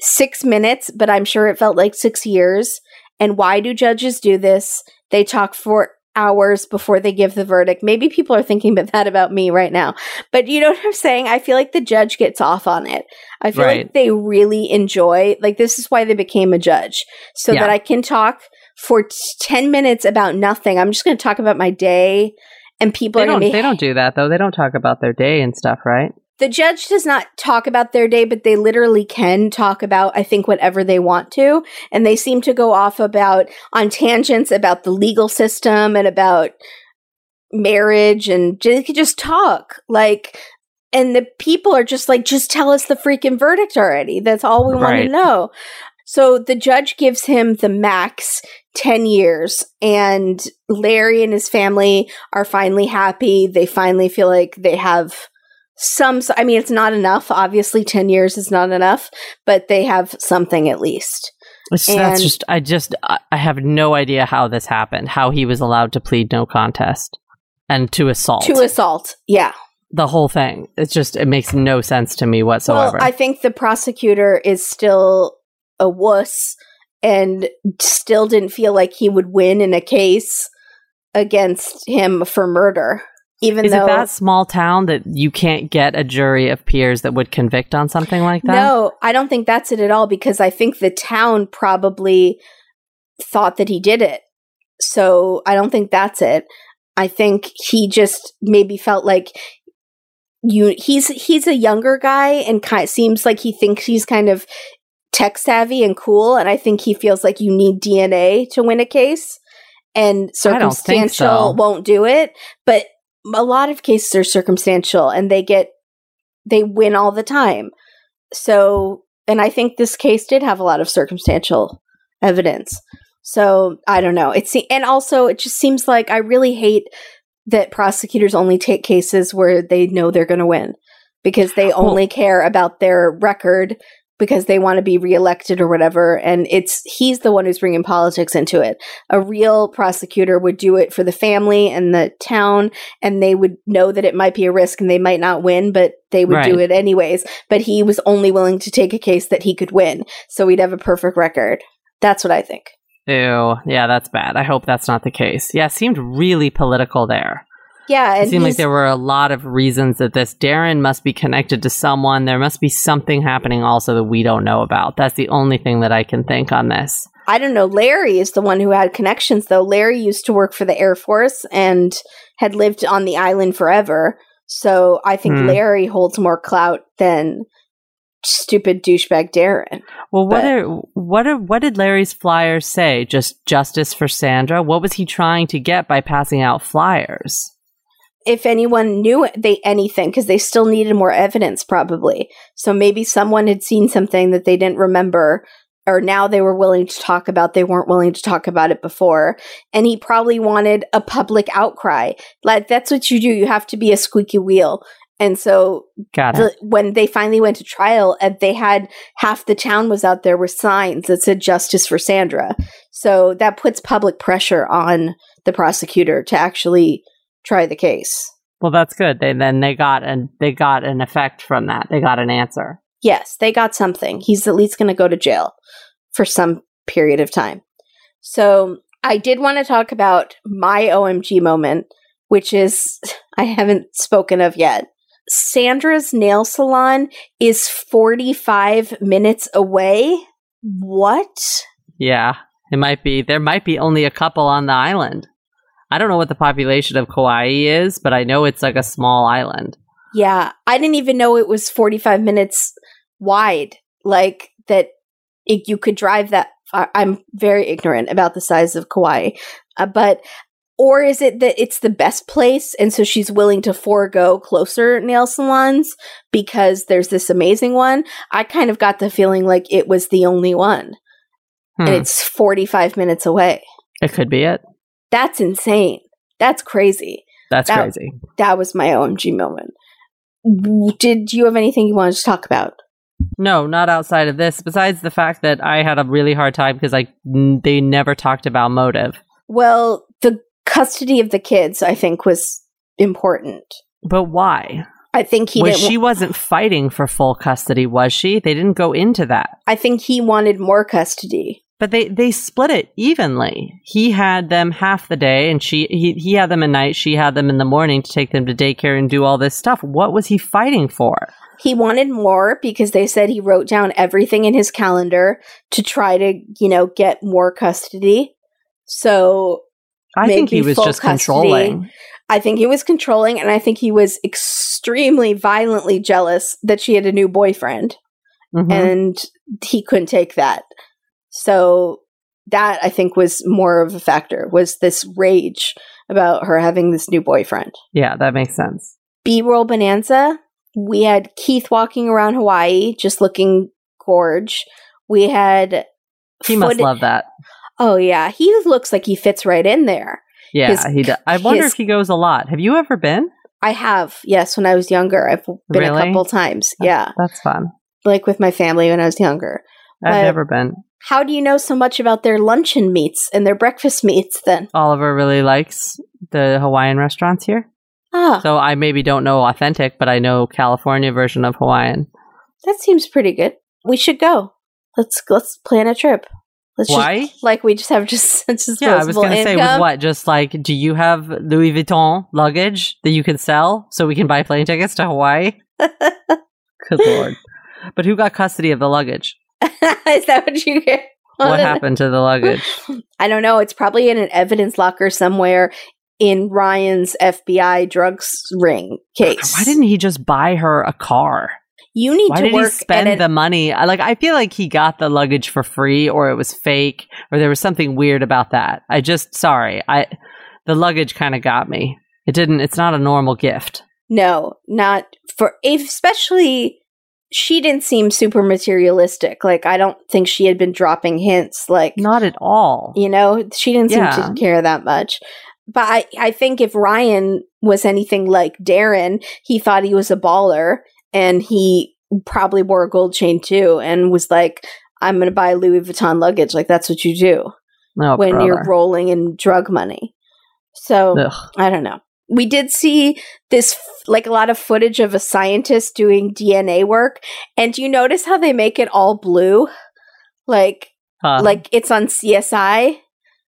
6 minutes, but I'm sure it felt like 6 years. And why do judges do this? They talk for hours before they give the verdict. Maybe people are thinking about that about me right now. But you know what I'm saying? I feel like the judge gets off on it. I feel Right. like they really enjoy like this is why they became a judge. So Yeah. that I can talk for t- 10 minutes about nothing. I'm just going to talk about my day and people They are don't. be They don't do that though. They don't talk about their day and stuff, right? the judge does not talk about their day, but they literally can talk about, I think, whatever they want to. And they seem to go off about, on tangents about the legal system and about marriage and they could just talk. Like, and the people are just like, just tell us the freaking verdict already. That's all we want Right. to know. So the judge gives him the max 10 years, and Larry and his family are finally happy. They finally feel like they have some i mean it's not enough obviously 10 years is not enough but they have something at least It's, And- that's just. I just. I I have no idea how this happened. How he was allowed to plead no contest and to assault. to assault yeah the whole thing. It's just. It makes no sense to me whatsoever. well i think the prosecutor is still a wuss and still didn't feel like he would win in a case against him for murder even Is though it that small town that you can't get a jury of peers that would convict on something like that? No, I don't think that's it at all because I think the town probably thought that he did it. So I don't think that's it. I think he just maybe felt like you he's he's a younger guy and kind seems like he thinks he's kind of tech savvy and cool and I think he feels like you need DNA to win a case and I don't think circumstantial so. won't do it, but a lot of cases are circumstantial and they get they win all the time. So, and I think this case did have a lot of circumstantial evidence. So, I don't know. It's and also it just seems like I really hate that prosecutors only take cases where they know they're going to win because they Well- only care about their record because they want to be reelected or whatever and it's he's the one who's bringing politics into it. A real prosecutor would do it for the family and the town and they would know that it might be a risk and they might not win but they would do it anyways but he was only willing to take a case that he could win so he'd have a perfect record that's what i think Ew. Yeah, that's bad. I hope that's not the case. Yeah, it seemed really political there. Yeah It seemed like there were a lot of reasons that this Darren must be connected to someone. There must be something happening also that we don't know about. That's the only thing that I can think on this. i don't know larry is the one who had connections though larry used to work for the air force and had lived on the island forever so i think Hmm. larry holds more clout than stupid douchebag darren Well, what But- are, what are, what did Larry's flyers say? Just justice for Sandra? What was he trying to get by passing out flyers? If anyone knew they anything because they still needed more evidence probably. So maybe someone had seen something that they didn't remember or now they were willing to talk about they weren't willing to talk about it before. And he probably wanted a public outcry. Like that's what you do. You have to be a squeaky wheel. And so the, when they finally went to trial and they had half the town was out there with signs that said justice for sandra. So that puts public pressure on the prosecutor to actually try the case Well, that's good. They then they got and they got an effect from that. They got an answer. yes they got something he's at least going to go to jail for some period of time so i did want to talk about my omg moment which is i haven't spoken of yet sandra's nail salon is 45 minutes away what Yeah, it might be. There might be only a couple on the island. I don't know what the population of Kauai is, but I know it's like a small island. Yeah, I didn't even know it was 45 minutes wide. Like that it, you could drive that far. I'm very ignorant about the size of Kauai. Uh, but or is it that it's the best place and so she's willing to forego closer nail salons because there's this amazing one? I kind of got the feeling like it was the only one Hmm. and it's 45 minutes away. it could be it. That's insane. That's crazy. That's That- crazy. That was my OMG moment. Did you have anything you wanted to talk about? No, not outside of this. Besides the fact that I had a really hard time because like n- they never talked about motive. Well, the custody of the kids, I think, was important. But why? I think he was she wasn't fighting for full custody, was she? They didn't go into that. I think he wanted more custody. But they they split it evenly. He had them half the day, and she he he had them at night. She had them in the morning to take them to daycare and do all this stuff. What was he fighting for? He wanted more because they said he wrote down everything in his calendar to try to, you know, get more custody. So I think he was just custody. controlling. I think he was controlling and I think he was extremely violently jealous that she had a new boyfriend Mhm. and he couldn't take that. So that I think was more of a factor was this rage about her having this new boyfriend. yeah, that makes sense. B-roll bonanza, we had Keith walking around Hawaii just looking gorge. We had He must love that. Oh yeah, he looks like he fits right in there. Yeah, His- he. Does. I wonder his- if he goes a lot. Have you ever been? I have, yes, when I was younger. I've been a couple times. Yeah. That's fun. Like with my family when I was younger. I've But- never been. How do you know so much about their luncheon meats and their breakfast meats then? Oliver really likes the Hawaiian restaurants here. Ah, So I maybe don't know authentic, but I know California version of Hawaiian. that seems pretty good. We should go. Let's let's plan a trip. Let's just like we just have just disposable Yeah, I was going to say with what? Just like, do you have Louis Vuitton luggage that you can sell so we can buy plane tickets to Hawaii? Good lord! But who got custody of the luggage? Is that what you get? What happened to the luggage? I don't know. It's probably in an evidence locker somewhere in Ryan's FBI drugs ring case. Why didn't he just buy her a car? you need Why to did he work spend an- the money? Like, I feel like he got the luggage for free, or it was fake, or there was something weird about that. I just, sorry, I, the luggage kind of got me. It didn't. It's not a normal gift. No, not for especially she didn't seem super materialistic. Like I don't think she had been dropping hints like Not at all. you know, she didn't seem Yeah. to care that much. But I, I think if Ryan was anything like Darren, he thought he was a baller and he probably wore a gold chain too and was like, I'm gonna buy Louis Vuitton luggage. Like that's what you do No, when you're rolling in drug money. So Ugh. I don't know. We did see this, like a lot of footage of a scientist doing DNA work. And do you notice how they make it all blue? Like, Huh. like it's on CSI.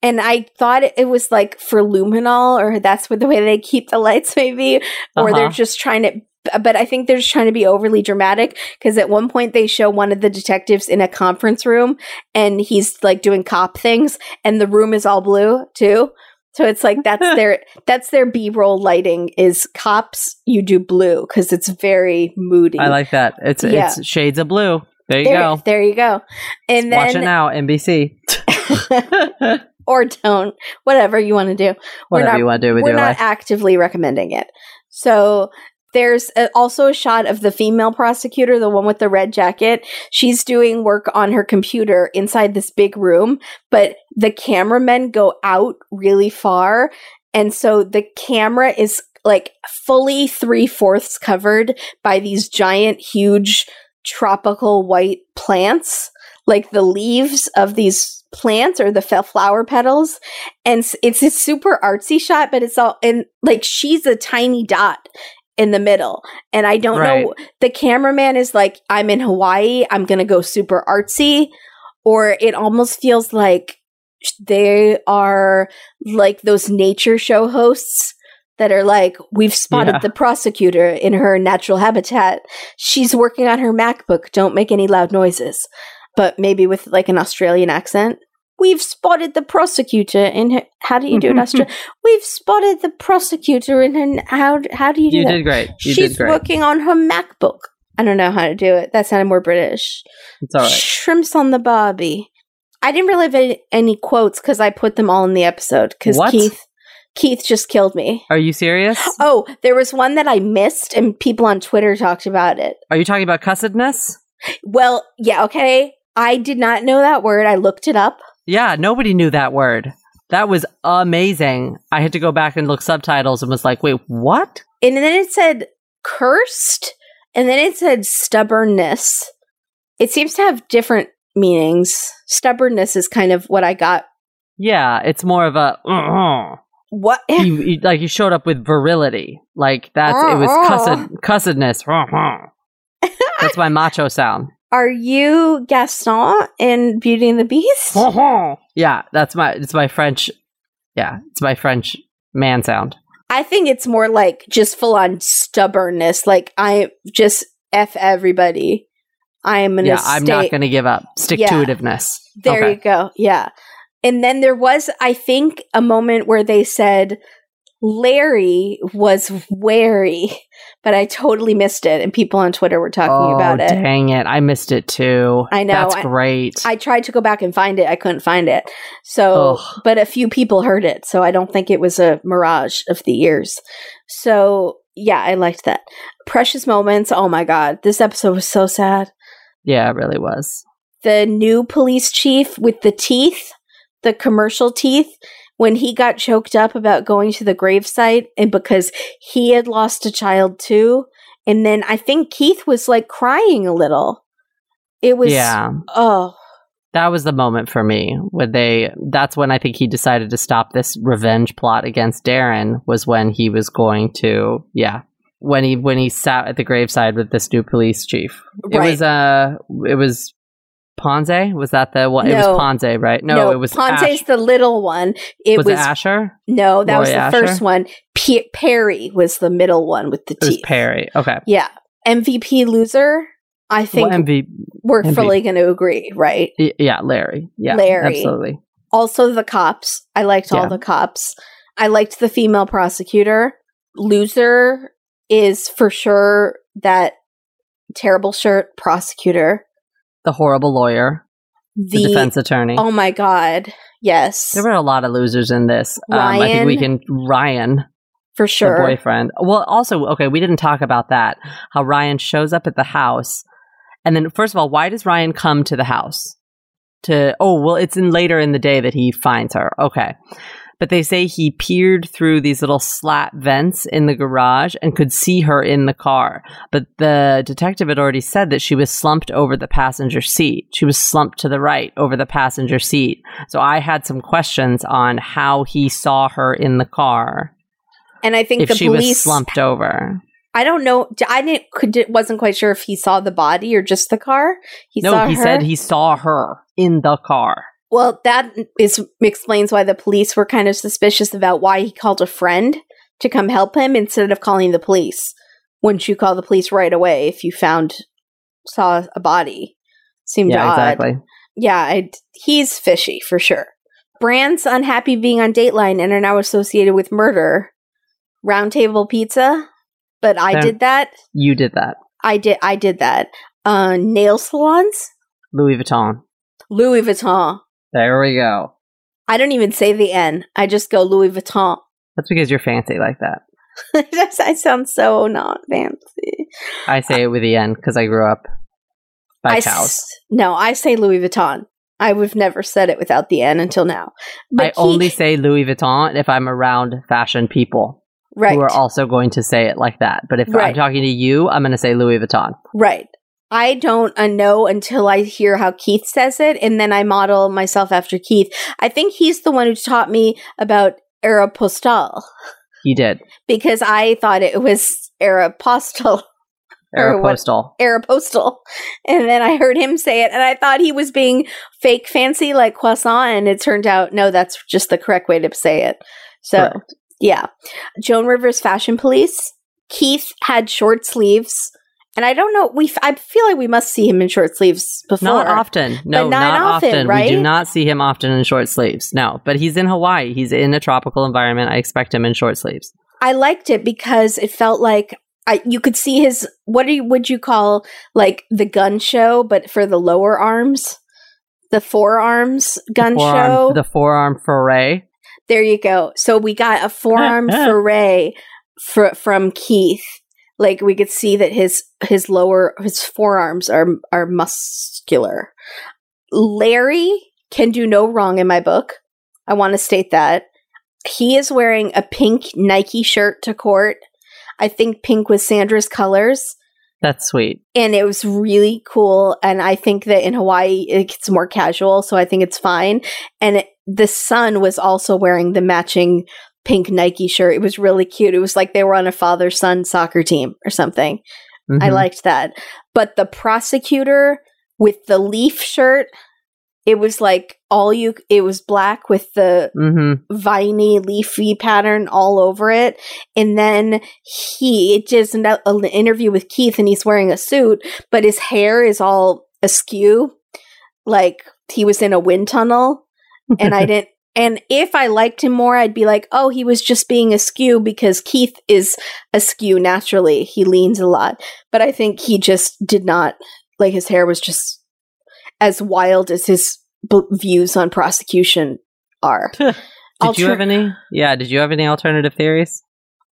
And I thought it- was like for luminol, or that's what the way they keep the lights, maybe, or they're Uh-huh. just trying to. But I think they're just trying to be overly dramatic because at one point they show one of the detectives in a conference room and he's like doing cop things, and the room is all blue too. So it's like that's their that's their B roll lighting is cops. You do blue because it's very moody. I like that. It's Yeah. it's shades of blue. There you there, go. there you go. And Watch it then now, NBC. or don't whatever you want to do. Whatever not- you want to do with We're your not life. actively recommending it. So there's a, also a shot of the female prosecutor, the one with the red jacket. She's doing work on her computer inside this big room, but the cameramen go out really far. And so the camera is like fully three fourths covered by these giant, huge tropical white plants, like the leaves of these plants or the flower petals. And it's a super artsy shot, but it's all, and like she's a tiny dot in the middle. And I don't know, the cameraman is like, I'm in Hawaii, I'm going to go super artsy. Or it almost feels like they are like those nature show hosts that are like, we've spotted Yeah. the prosecutor in her natural habitat. She's working on her MacBook. Don't make any loud noises. But maybe with like an Australian accent. We've spotted the prosecutor in her. How do you do it, Australia? We've spotted the prosecutor in her. How how do you do You that? did great. You She's did great. working on her MacBook. I don't know how to do it. That sounded more British. It's all right. Shrimps on the barbie. I didn't really have any, any quotes because I put them all in the episode because Keith Keith just killed me. Are you serious? Oh, there was one that I missed, and people on Twitter talked about it. Are you talking about cussedness? Well, yeah, okay. I did not know that word. I looked it up. Yeah, nobody knew that word. That was amazing. I had to go back and look subtitles and was like, wait, what? And then it said cursed, and then it said stubbornness. It seems to have different meanings. Stubbornness is kind of what I got. Yeah, it's more of a uh-uh. What? you, you- like you showed up with virility. Like that's it was cussed cussedness. Uh-huh. That's my macho sound. Are you Gaston in Beauty and the Beast? yeah, that's my it's my French. Yeah, it's my French man sound. I think it's more like just full on stubbornness. Like I just f everybody. I am gonna. Yeah, I'm not going to give up. Stick to itiveness. There Okay. you go. Yeah. And then there was, I think, a moment where they said Larry was wary, but I totally missed it. And people on Twitter were talking oh, about it. dang it! I missed it too. I know, That's I- great. I tried to go back and find it. I couldn't find it. So, Ugh. but a few people heard it. So I don't think it was a mirage of the years. So, yeah, I liked that. Precious moments. Oh my God. This episode was so sad. yeah, it really was. the new police chief with the teeth, the commercial teeth, when he got choked up about going to the gravesite and because he had lost a child too. And then I think Keith was like crying a little. It was, yeah, oh, that was the moment for me when they. That's when I think he decided to stop this revenge plot against Darren. Was when he was going to. Yeah, when he when he sat at the graveside with this new police chief. It Right. was uh it was Ponze. Was that the one? It was Ponze, right? No, it was Ponce's Ash- the little one. It was, was, it Asher. no, that was the Asher? first one. P- Perry was the middle one with the It was teeth. Perry. Okay. Yeah. MVP loser. I think well, MV, we're MVP. fully going to agree, right? y- yeah, Larry. Yeah, Larry. absolutely. also the cops. I liked all the cops. I liked the female prosecutor. Loser is for sure that terrible shirt prosecutor. The horrible lawyer, the, The, defense attorney. oh my god, yes, there were a lot of losers in this. Um, I think we can Ryan, for the sure. boyfriend. Well, also okay, we didn't talk about that. How Ryan shows up at the house, and then first of all, why does Ryan come to the house? To oh well, it's in later in the day that he finds her. Okay. But they say he peered through these little slat vents in the garage and could see her in the car. But the detective had already said that she was slumped over the passenger seat. She was slumped to the right over the passenger seat. So I had some questions on how he saw her in the car and I think if the she police. was slumped over. I don't know. I didn't. Could, wasn't quite sure if he saw the body or just the car. He no, he her. said he saw her in the car. Well, that is explains why the police were kind of suspicious about why he called a friend to come help him instead of calling the police. Wouldn't you call the police right away if you found saw a body? Seemed yeah, odd. exactly. Yeah, I, he's fishy for sure. Brand's unhappy being on Dateline and are now associated with murder. Roundtable Pizza, but I did that. You did that. I did. I did that. Uh, nail salons, Louis Vuitton. Louis Vuitton. There we go. I don't even say the N. I just go Louis Vuitton. That's because you're fancy like that. I sound so not fancy. I say it with the N because I grew up by I cows. s- no, I say Louis Vuitton. I would have never said it without the N until now. But I he- only say Louis Vuitton if I'm around fashion people right, who are also going to say it like that. But if I'm talking to you, I'm going to say Louis Vuitton. right. I don't uh, know until I hear how Keith says it, and then I model myself after Keith. I think he's the one who taught me about Aeropostale He did. because I thought it was Aeropostale. Aeropostal. Aeropostal. And then I heard him say it, and I thought he was being fake fancy like croissant, and it turned out no, that's just the correct way to say it. So, Correct. yeah. Joan Rivers Fashion Police. Keith had short sleeves, and I don't know. We f- I feel like we must see him in short sleeves before. Not often. No, not not, often, often. right? We do not see him often in short sleeves. No, but he's in Hawaii. He's in a tropical environment. I expect him in short sleeves. I liked it because it felt like I, you could see his what do you, would you call like the gun show, but for the lower arms, the forearms gun Forearm, show. The forearm foray. There you go. So we got a forearm foray fr- from Keith. Like we could see that his his lower his forearms are are muscular. Larry can do no wrong in my book. I want to state that. He is wearing a pink Nike shirt to court. I think pink was Sandra's colors That's sweet. and it was really cool and i think that in hawaii it gets more casual so i think it's fine and it, the son was also wearing the matching pink nike shirt it was really cute it was like they were on a father son soccer team or something i Mhm. liked that but the prosecutor with the leaf shirt. It was like all you. It was black with the Mm-hmm. viney, leafy pattern all over it. And then he it just an, an interview with Keith, and he's wearing a suit, but his hair is all askew, like he was in a wind tunnel. And I didn't. And if I liked him more, I'd be like, oh, he was just being askew because Keith is askew naturally. He leans a lot. But I think he just did not, like, his hair was just as wild as his b- views on prosecution are. Did I'll you have any? Yeah. Did you have any alternative theories?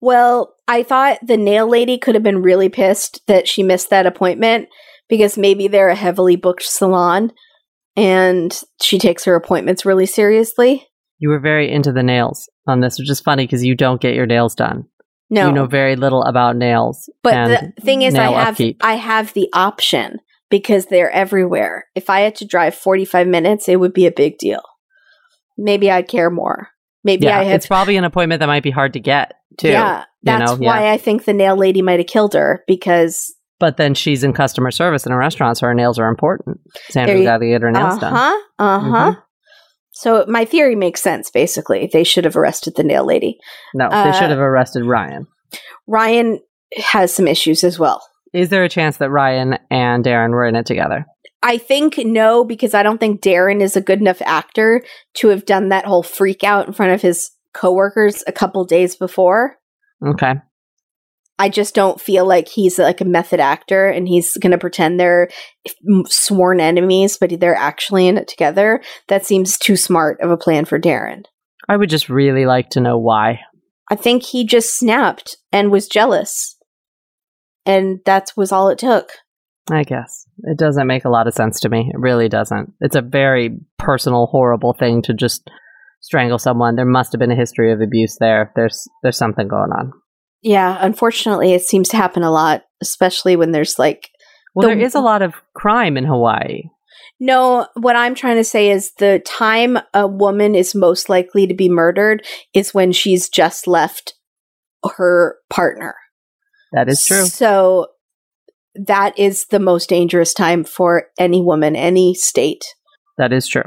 Well, I thought the nail lady could have been really pissed that she missed that appointment because maybe they're a heavily booked salon and she takes her appointments really seriously. You were very into the nails on this, which is funny because you don't get your nails done. No, You know very little about nails. but the thing is, I have upkeep. I have the option because they're everywhere. If I had to drive forty five minutes, it would be a big deal. Maybe I'd care more. Maybe yeah, I have it's probably an appointment that might be hard to get too. Yeah, that's know, why I think the nail lady might have killed her because But then she's in customer service in a restaurant, so her nails are important. Sandra's got to get her nails uh done. huh, uh huh. Mhm. So my theory makes sense. Basically, they should have arrested the nail lady. No, Uh, they should have arrested Ryan. Ryan has some issues as well. Is there a chance that Ryan and Darren were in it together? I think no, because I don't think Darren is a good enough actor to have done that whole freak out in front of his coworkers a couple days before. Okay. I just don't feel like he's like a method actor and he's going to pretend they're sworn enemies, but they're actually in it together. That seems too smart of a plan for Darren. I would just really like to know why. I think he just snapped and was jealous. And that was all it took. I guess. It doesn't make a lot of sense to me. It really doesn't. It's a very personal, horrible thing to just strangle someone. There must have been a history of abuse there. There's there's something going on. Yeah, unfortunately, it seems to happen a lot, especially when there's like Well, The- there is a lot of crime in Hawaii. No, what I'm trying to say is the time a woman is most likely to be murdered is when she's just left her partner. That is true. So that is the most dangerous time for any woman, any state. That is true.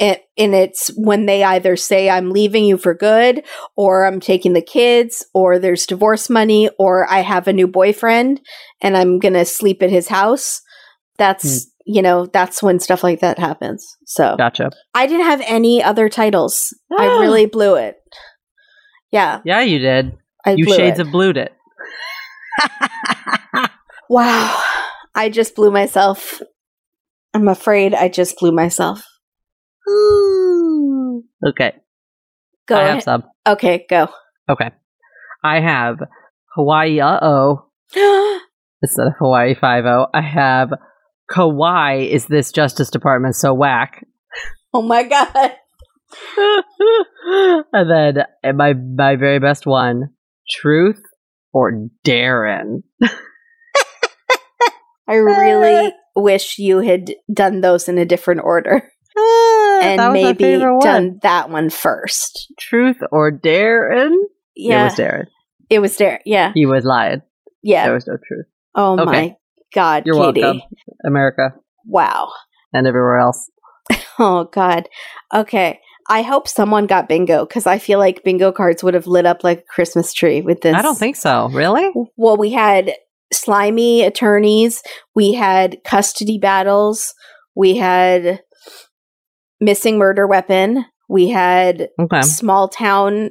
And, and it's when they either say, I'm leaving you for good, or I'm taking the kids, or there's divorce money, or I have a new boyfriend and I'm going to sleep at his house. That's, hmm. you know, that's when stuff like that happens. So Gotcha. I didn't have any other titles. I ah. really blew it. Yeah, Yeah, you did. I you shades it. of blued it. wow. I just blew myself. I'm afraid I just blew myself. Okay. Go I ahead. have some. Okay, go. Okay. I have Hawaii uh oh instead of Hawaii five oh. I have Kauai is this Justice Department so whack. oh my god. and then and my my very best one, Truth or Darren. I really wish you had done those in a different order and that was maybe done that one first. Truth or Darren? Yeah, It was Darren. It was there. Yeah, He was lying. yeah. There was no truth. oh Okay. my god, You're Katie! welcome, America Wow. and everywhere else. Oh god. Okay. I hope someone got bingo because I feel like bingo cards would have lit up like a Christmas tree with this. I don't think so. Really? Well, we had slimy attorneys, we had custody battles, we had missing murder weapon, we had Okay. small town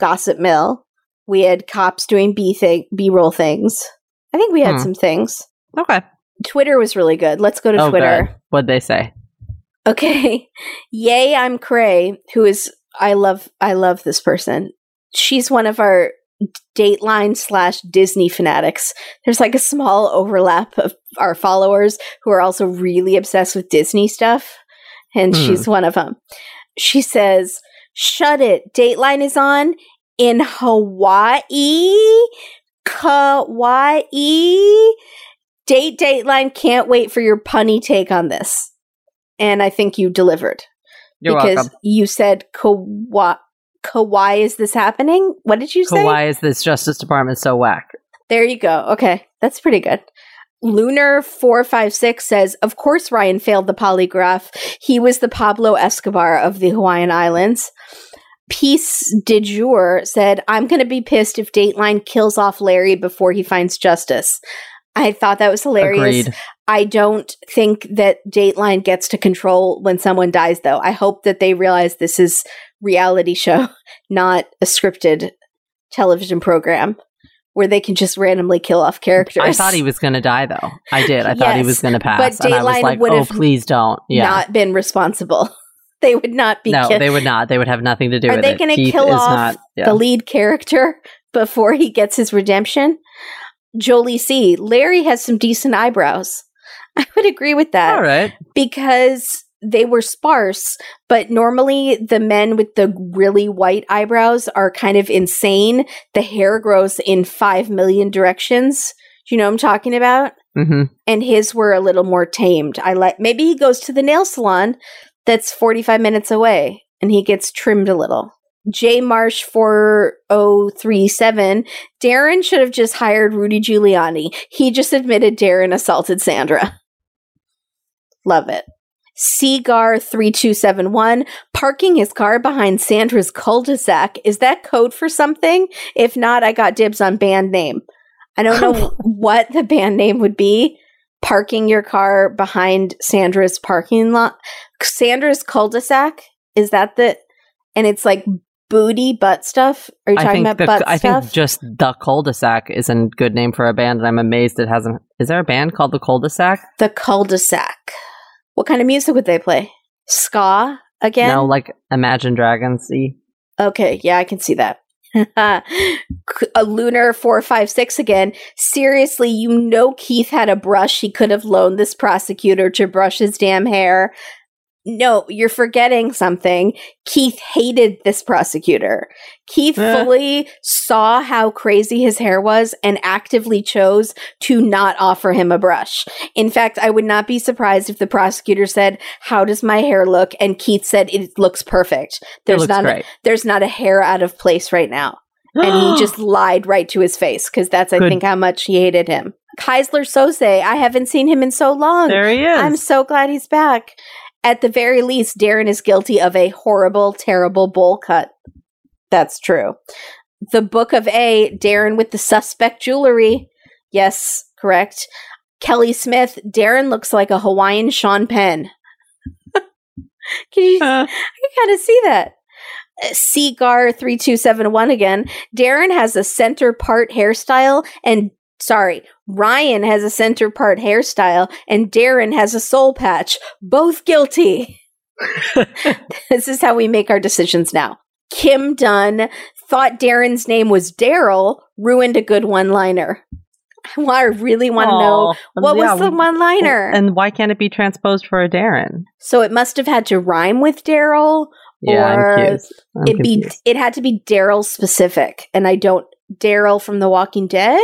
gossip mill, we had cops doing B thing B roll things. I think we had Hmm. some things. Okay. Twitter was really good. Let's go to oh, Twitter. good. What'd they say? Okay. Yay, I'm Cray, who is I love I love this person. She's one of our Dateline slash Disney fanatics. There's like a small overlap of our followers who are also really obsessed with Disney stuff, and Hmm. she's one of them. She says, "Shut it! Dateline is on in Hawaii, Kauai. Date Dateline can't wait for your punny take on this." And I think you delivered You're because welcome. you said Kauai. Kauai is this happening? What did you say? Why is this Justice Department so whack? There you go. Okay, that's pretty good. Lunar 456 says, Of course, Ryan failed the polygraph. He was the Pablo Escobar of the Hawaiian Islands. Peace de jour said, I'm going to be pissed if Dateline kills off Larry before he finds justice. I thought that was hilarious. Agreed. I don't think that Dateline gets to control when someone dies, though. I hope that they realize this is reality show, not a scripted television program where they can just randomly kill off characters. I thought he was going to die, though. I did. I thought he was going to pass. but and I was like, would oh, have please don't. Yeah. not been responsible. they would not be no, kill- they would not. They would have nothing to do Are with they it. gonna kill off not, yeah. the lead character before he gets his redemption. Jolie C. Larry has some decent eyebrows. I would agree with that All right. because they were sparse, but normally the men with the really white eyebrows are kind of insane. The hair grows in 5 million directions. Do you know what I'm talking about? hmm And his were a little more tamed. I like maybe he goes to the nail salon that's 45 minutes away and he gets trimmed a little. J Marsh 4037. Darren should have just hired Rudy Giuliani. He just admitted Darren assaulted Sandra. Love it. Seagar 3271. Parking his car behind Sandra's cul de sac. Is that code for something? If not, I got dibs on band name. I don't know what the band name would be. Parking your car behind Sandra's parking lot. Sandra's cul de sac? Is that the. And it's like booty butt stuff? Are you I talking about the, butt I stuff? think just the cul-de-sac is a good name for a band, and I'm amazed it hasn't. Is there a band called the cul-de-sac? the cul-de-sac. What kind of music would they play? Ska again? No, like Imagine Dragons. See, Okay, yeah, I can see that. a lunar 456 again. Seriously, you know Keith had a brush he could have loaned this prosecutor to brush his damn hair. No, you're forgetting something. Keith hated this prosecutor. Keith Eh. fully saw how crazy his hair was and actively chose to not offer him a brush. In fact, I would not be surprised if the prosecutor said, How does my hair look? And Keith said, It looks perfect. There's looks not a, there's not a hair out of place right now. And he just lied right to his face because that's, I Good. think, how much he hated him. Keisler Sose, I haven't seen him in so long. there he is. I'm so glad he's back. At the very least, Darren is guilty of a horrible, terrible bowl cut. That's true. The Book of A, Darren with the suspect jewelry. Yes, correct. Kelly Smith, Darren looks like a Hawaiian Sean Penn. Can you Uh, I kind of see that. Seagar three two seven one again. Darren has a center part hairstyle, and sorry, Ryan has a center part hairstyle, and Darren has a soul patch. Both guilty. this is how we make our decisions now. Kim Dunn thought Darren's name was Daryl, ruined a good one liner. I really want to know what yeah, was the one liner. And why can't it be transposed for a Darren? so it must have had to rhyme with Daryl, Yeah, Or I'm. I'm it be it had to be Daryl specific, and I don't Daryl from The Walking Dead.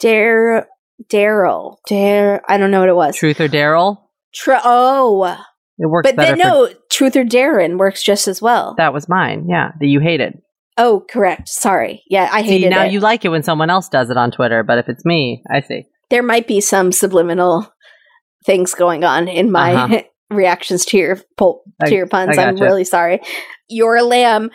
Dare Daryl Dare I don't know what it was. Truth or Daryl? Tr- oh, It works but better then for no, Truth or Darren works just as well. That was mine. Yeah, that you hated. oh, correct. Sorry. Yeah, I See, hated now it. you like it when someone else does it on Twitter, but if it's me, I see. there might be some subliminal things going on in my Uh-huh. reactions to your pol- to I- your puns. I'm really sorry. You're a lamb.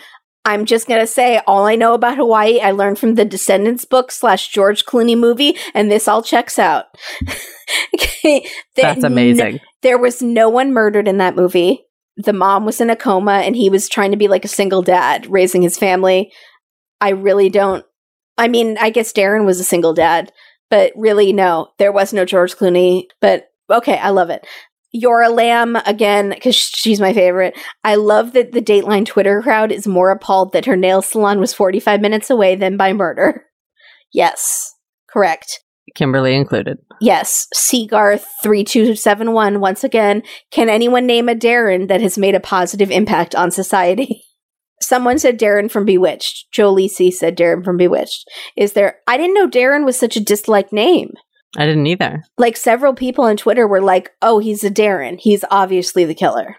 I'm just gonna say all I know about Hawaii I learned from the Descendants book slash George Clooney movie, and this all checks out. okay, That's amazing. there was no one murdered in that movie. The mom was in a coma, and he was trying to be like a single dad, raising his family. I really don't. I mean, I guess Darren was a single dad, but really, no, there was no George Clooney. But okay, I love it. You're a lamb again because she's my favorite. I love that the Dateline Twitter crowd is more appalled that her nail salon was 45 minutes away than by murder. Yes, correct. Kimberly included. Yes, Seagar 3271 once again. Can anyone name a Darren that has made a positive impact on society? Someone said Darren from Bewitched. Jolie C said Darren from Bewitched. Is there I didn't know Darren was such a disliked name. I didn't either. Like several people on Twitter were like, "Oh, he's a Darren. He's obviously the killer."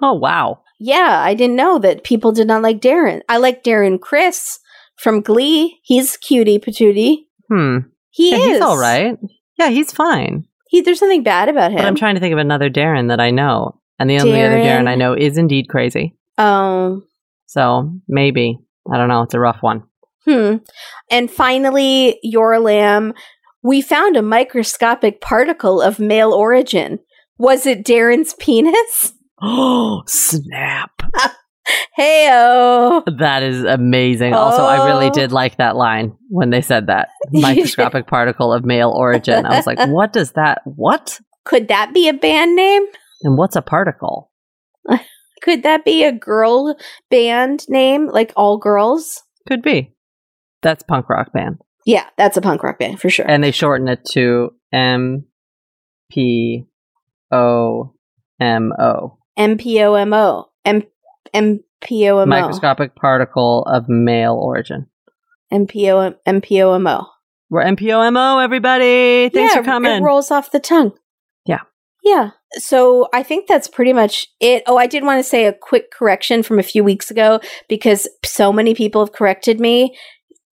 Oh wow. Yeah, I didn't know that people did not like Darren. I like Darren Criss from Glee. He's cutie patootie. Hmm. He Yeah, is he's all right. Yeah, he's fine. He there's nothing bad about him. But I'm trying to think of another Darren that I know. And the only other Darren Darren. I know is indeed crazy. um So maybe. I don't know. It's a rough one. Hmm. And finally, your lamb, we found a microscopic particle of male origin. Was it Darren's penis? Oh, snap. Heyo. That is amazing. Also, I really Oh. did like that line when they said that microscopic particle of male origin. I was like, what does that, what? Could that be a band name? And what's a particle? Could that be a girl band name, like all girls? Could be. That's punk rock band. Yeah, that's a punk rock band for sure. And they shorten it to M P O M O. MPOMO. M MPOMO. Microscopic particle of male origin. MPO MPOMO. We're MPOMO, everybody. Thanks yeah, for coming. It rolls off the tongue. Yeah. Yeah. So I think that's pretty much it. Oh, I did want to say a quick correction from a few weeks ago because so many people have corrected me.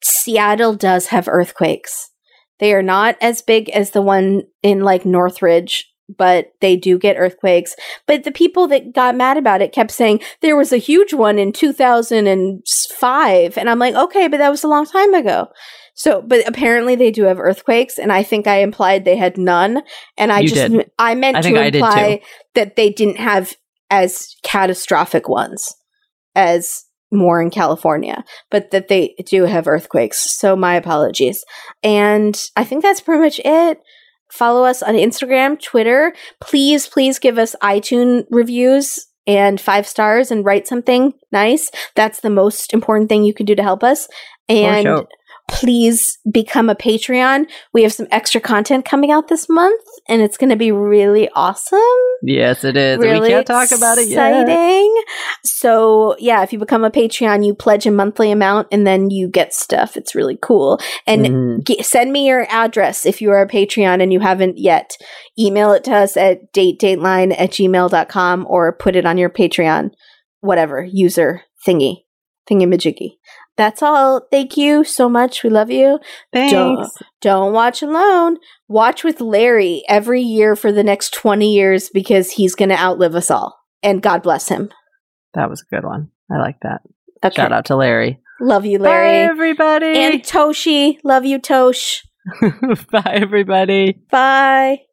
Seattle does have earthquakes. They are not as big as the one in like Northridge, but they do get earthquakes. But the people that got mad about it kept saying there was a huge one in 2005. And I'm like, okay, but that was a long time ago. So, but apparently they do have earthquakes, and I think I implied they had none. And I You just, did. I meant I to think I did imply that they didn't have as catastrophic ones as more in California, but that they do have earthquakes. So my apologies. And I think that's pretty much it. Follow us on Instagram, Twitter. Please, please give us iTunes reviews and five stars and write something nice. That's the most important thing you can do to help us. And. Please become a Patreon. We have some extra content coming out this month, and it's going to be really awesome Yes, it is. really we can't talk about it yet. exciting. So yeah, if you become a Patreon, you pledge a monthly amount and then you get stuff. It's really cool. And Mhm. g- send me your address if you are a Patreon and you haven't yet. Email it to us at datedateline at gmail.com or put it on your Patreon, whatever, user thingy, thingamajiggy. That's all. Thank you so much. We love you. Thanks. Don't watch alone. Watch with Larry every year for the next 20 years because he's going to outlive us all. And God bless him. That was a good one. I like that. Okay. Shout out to Larry. Love you, Larry. Bye, everybody. And Toshi. Love you, Tosh. Bye, everybody. Bye.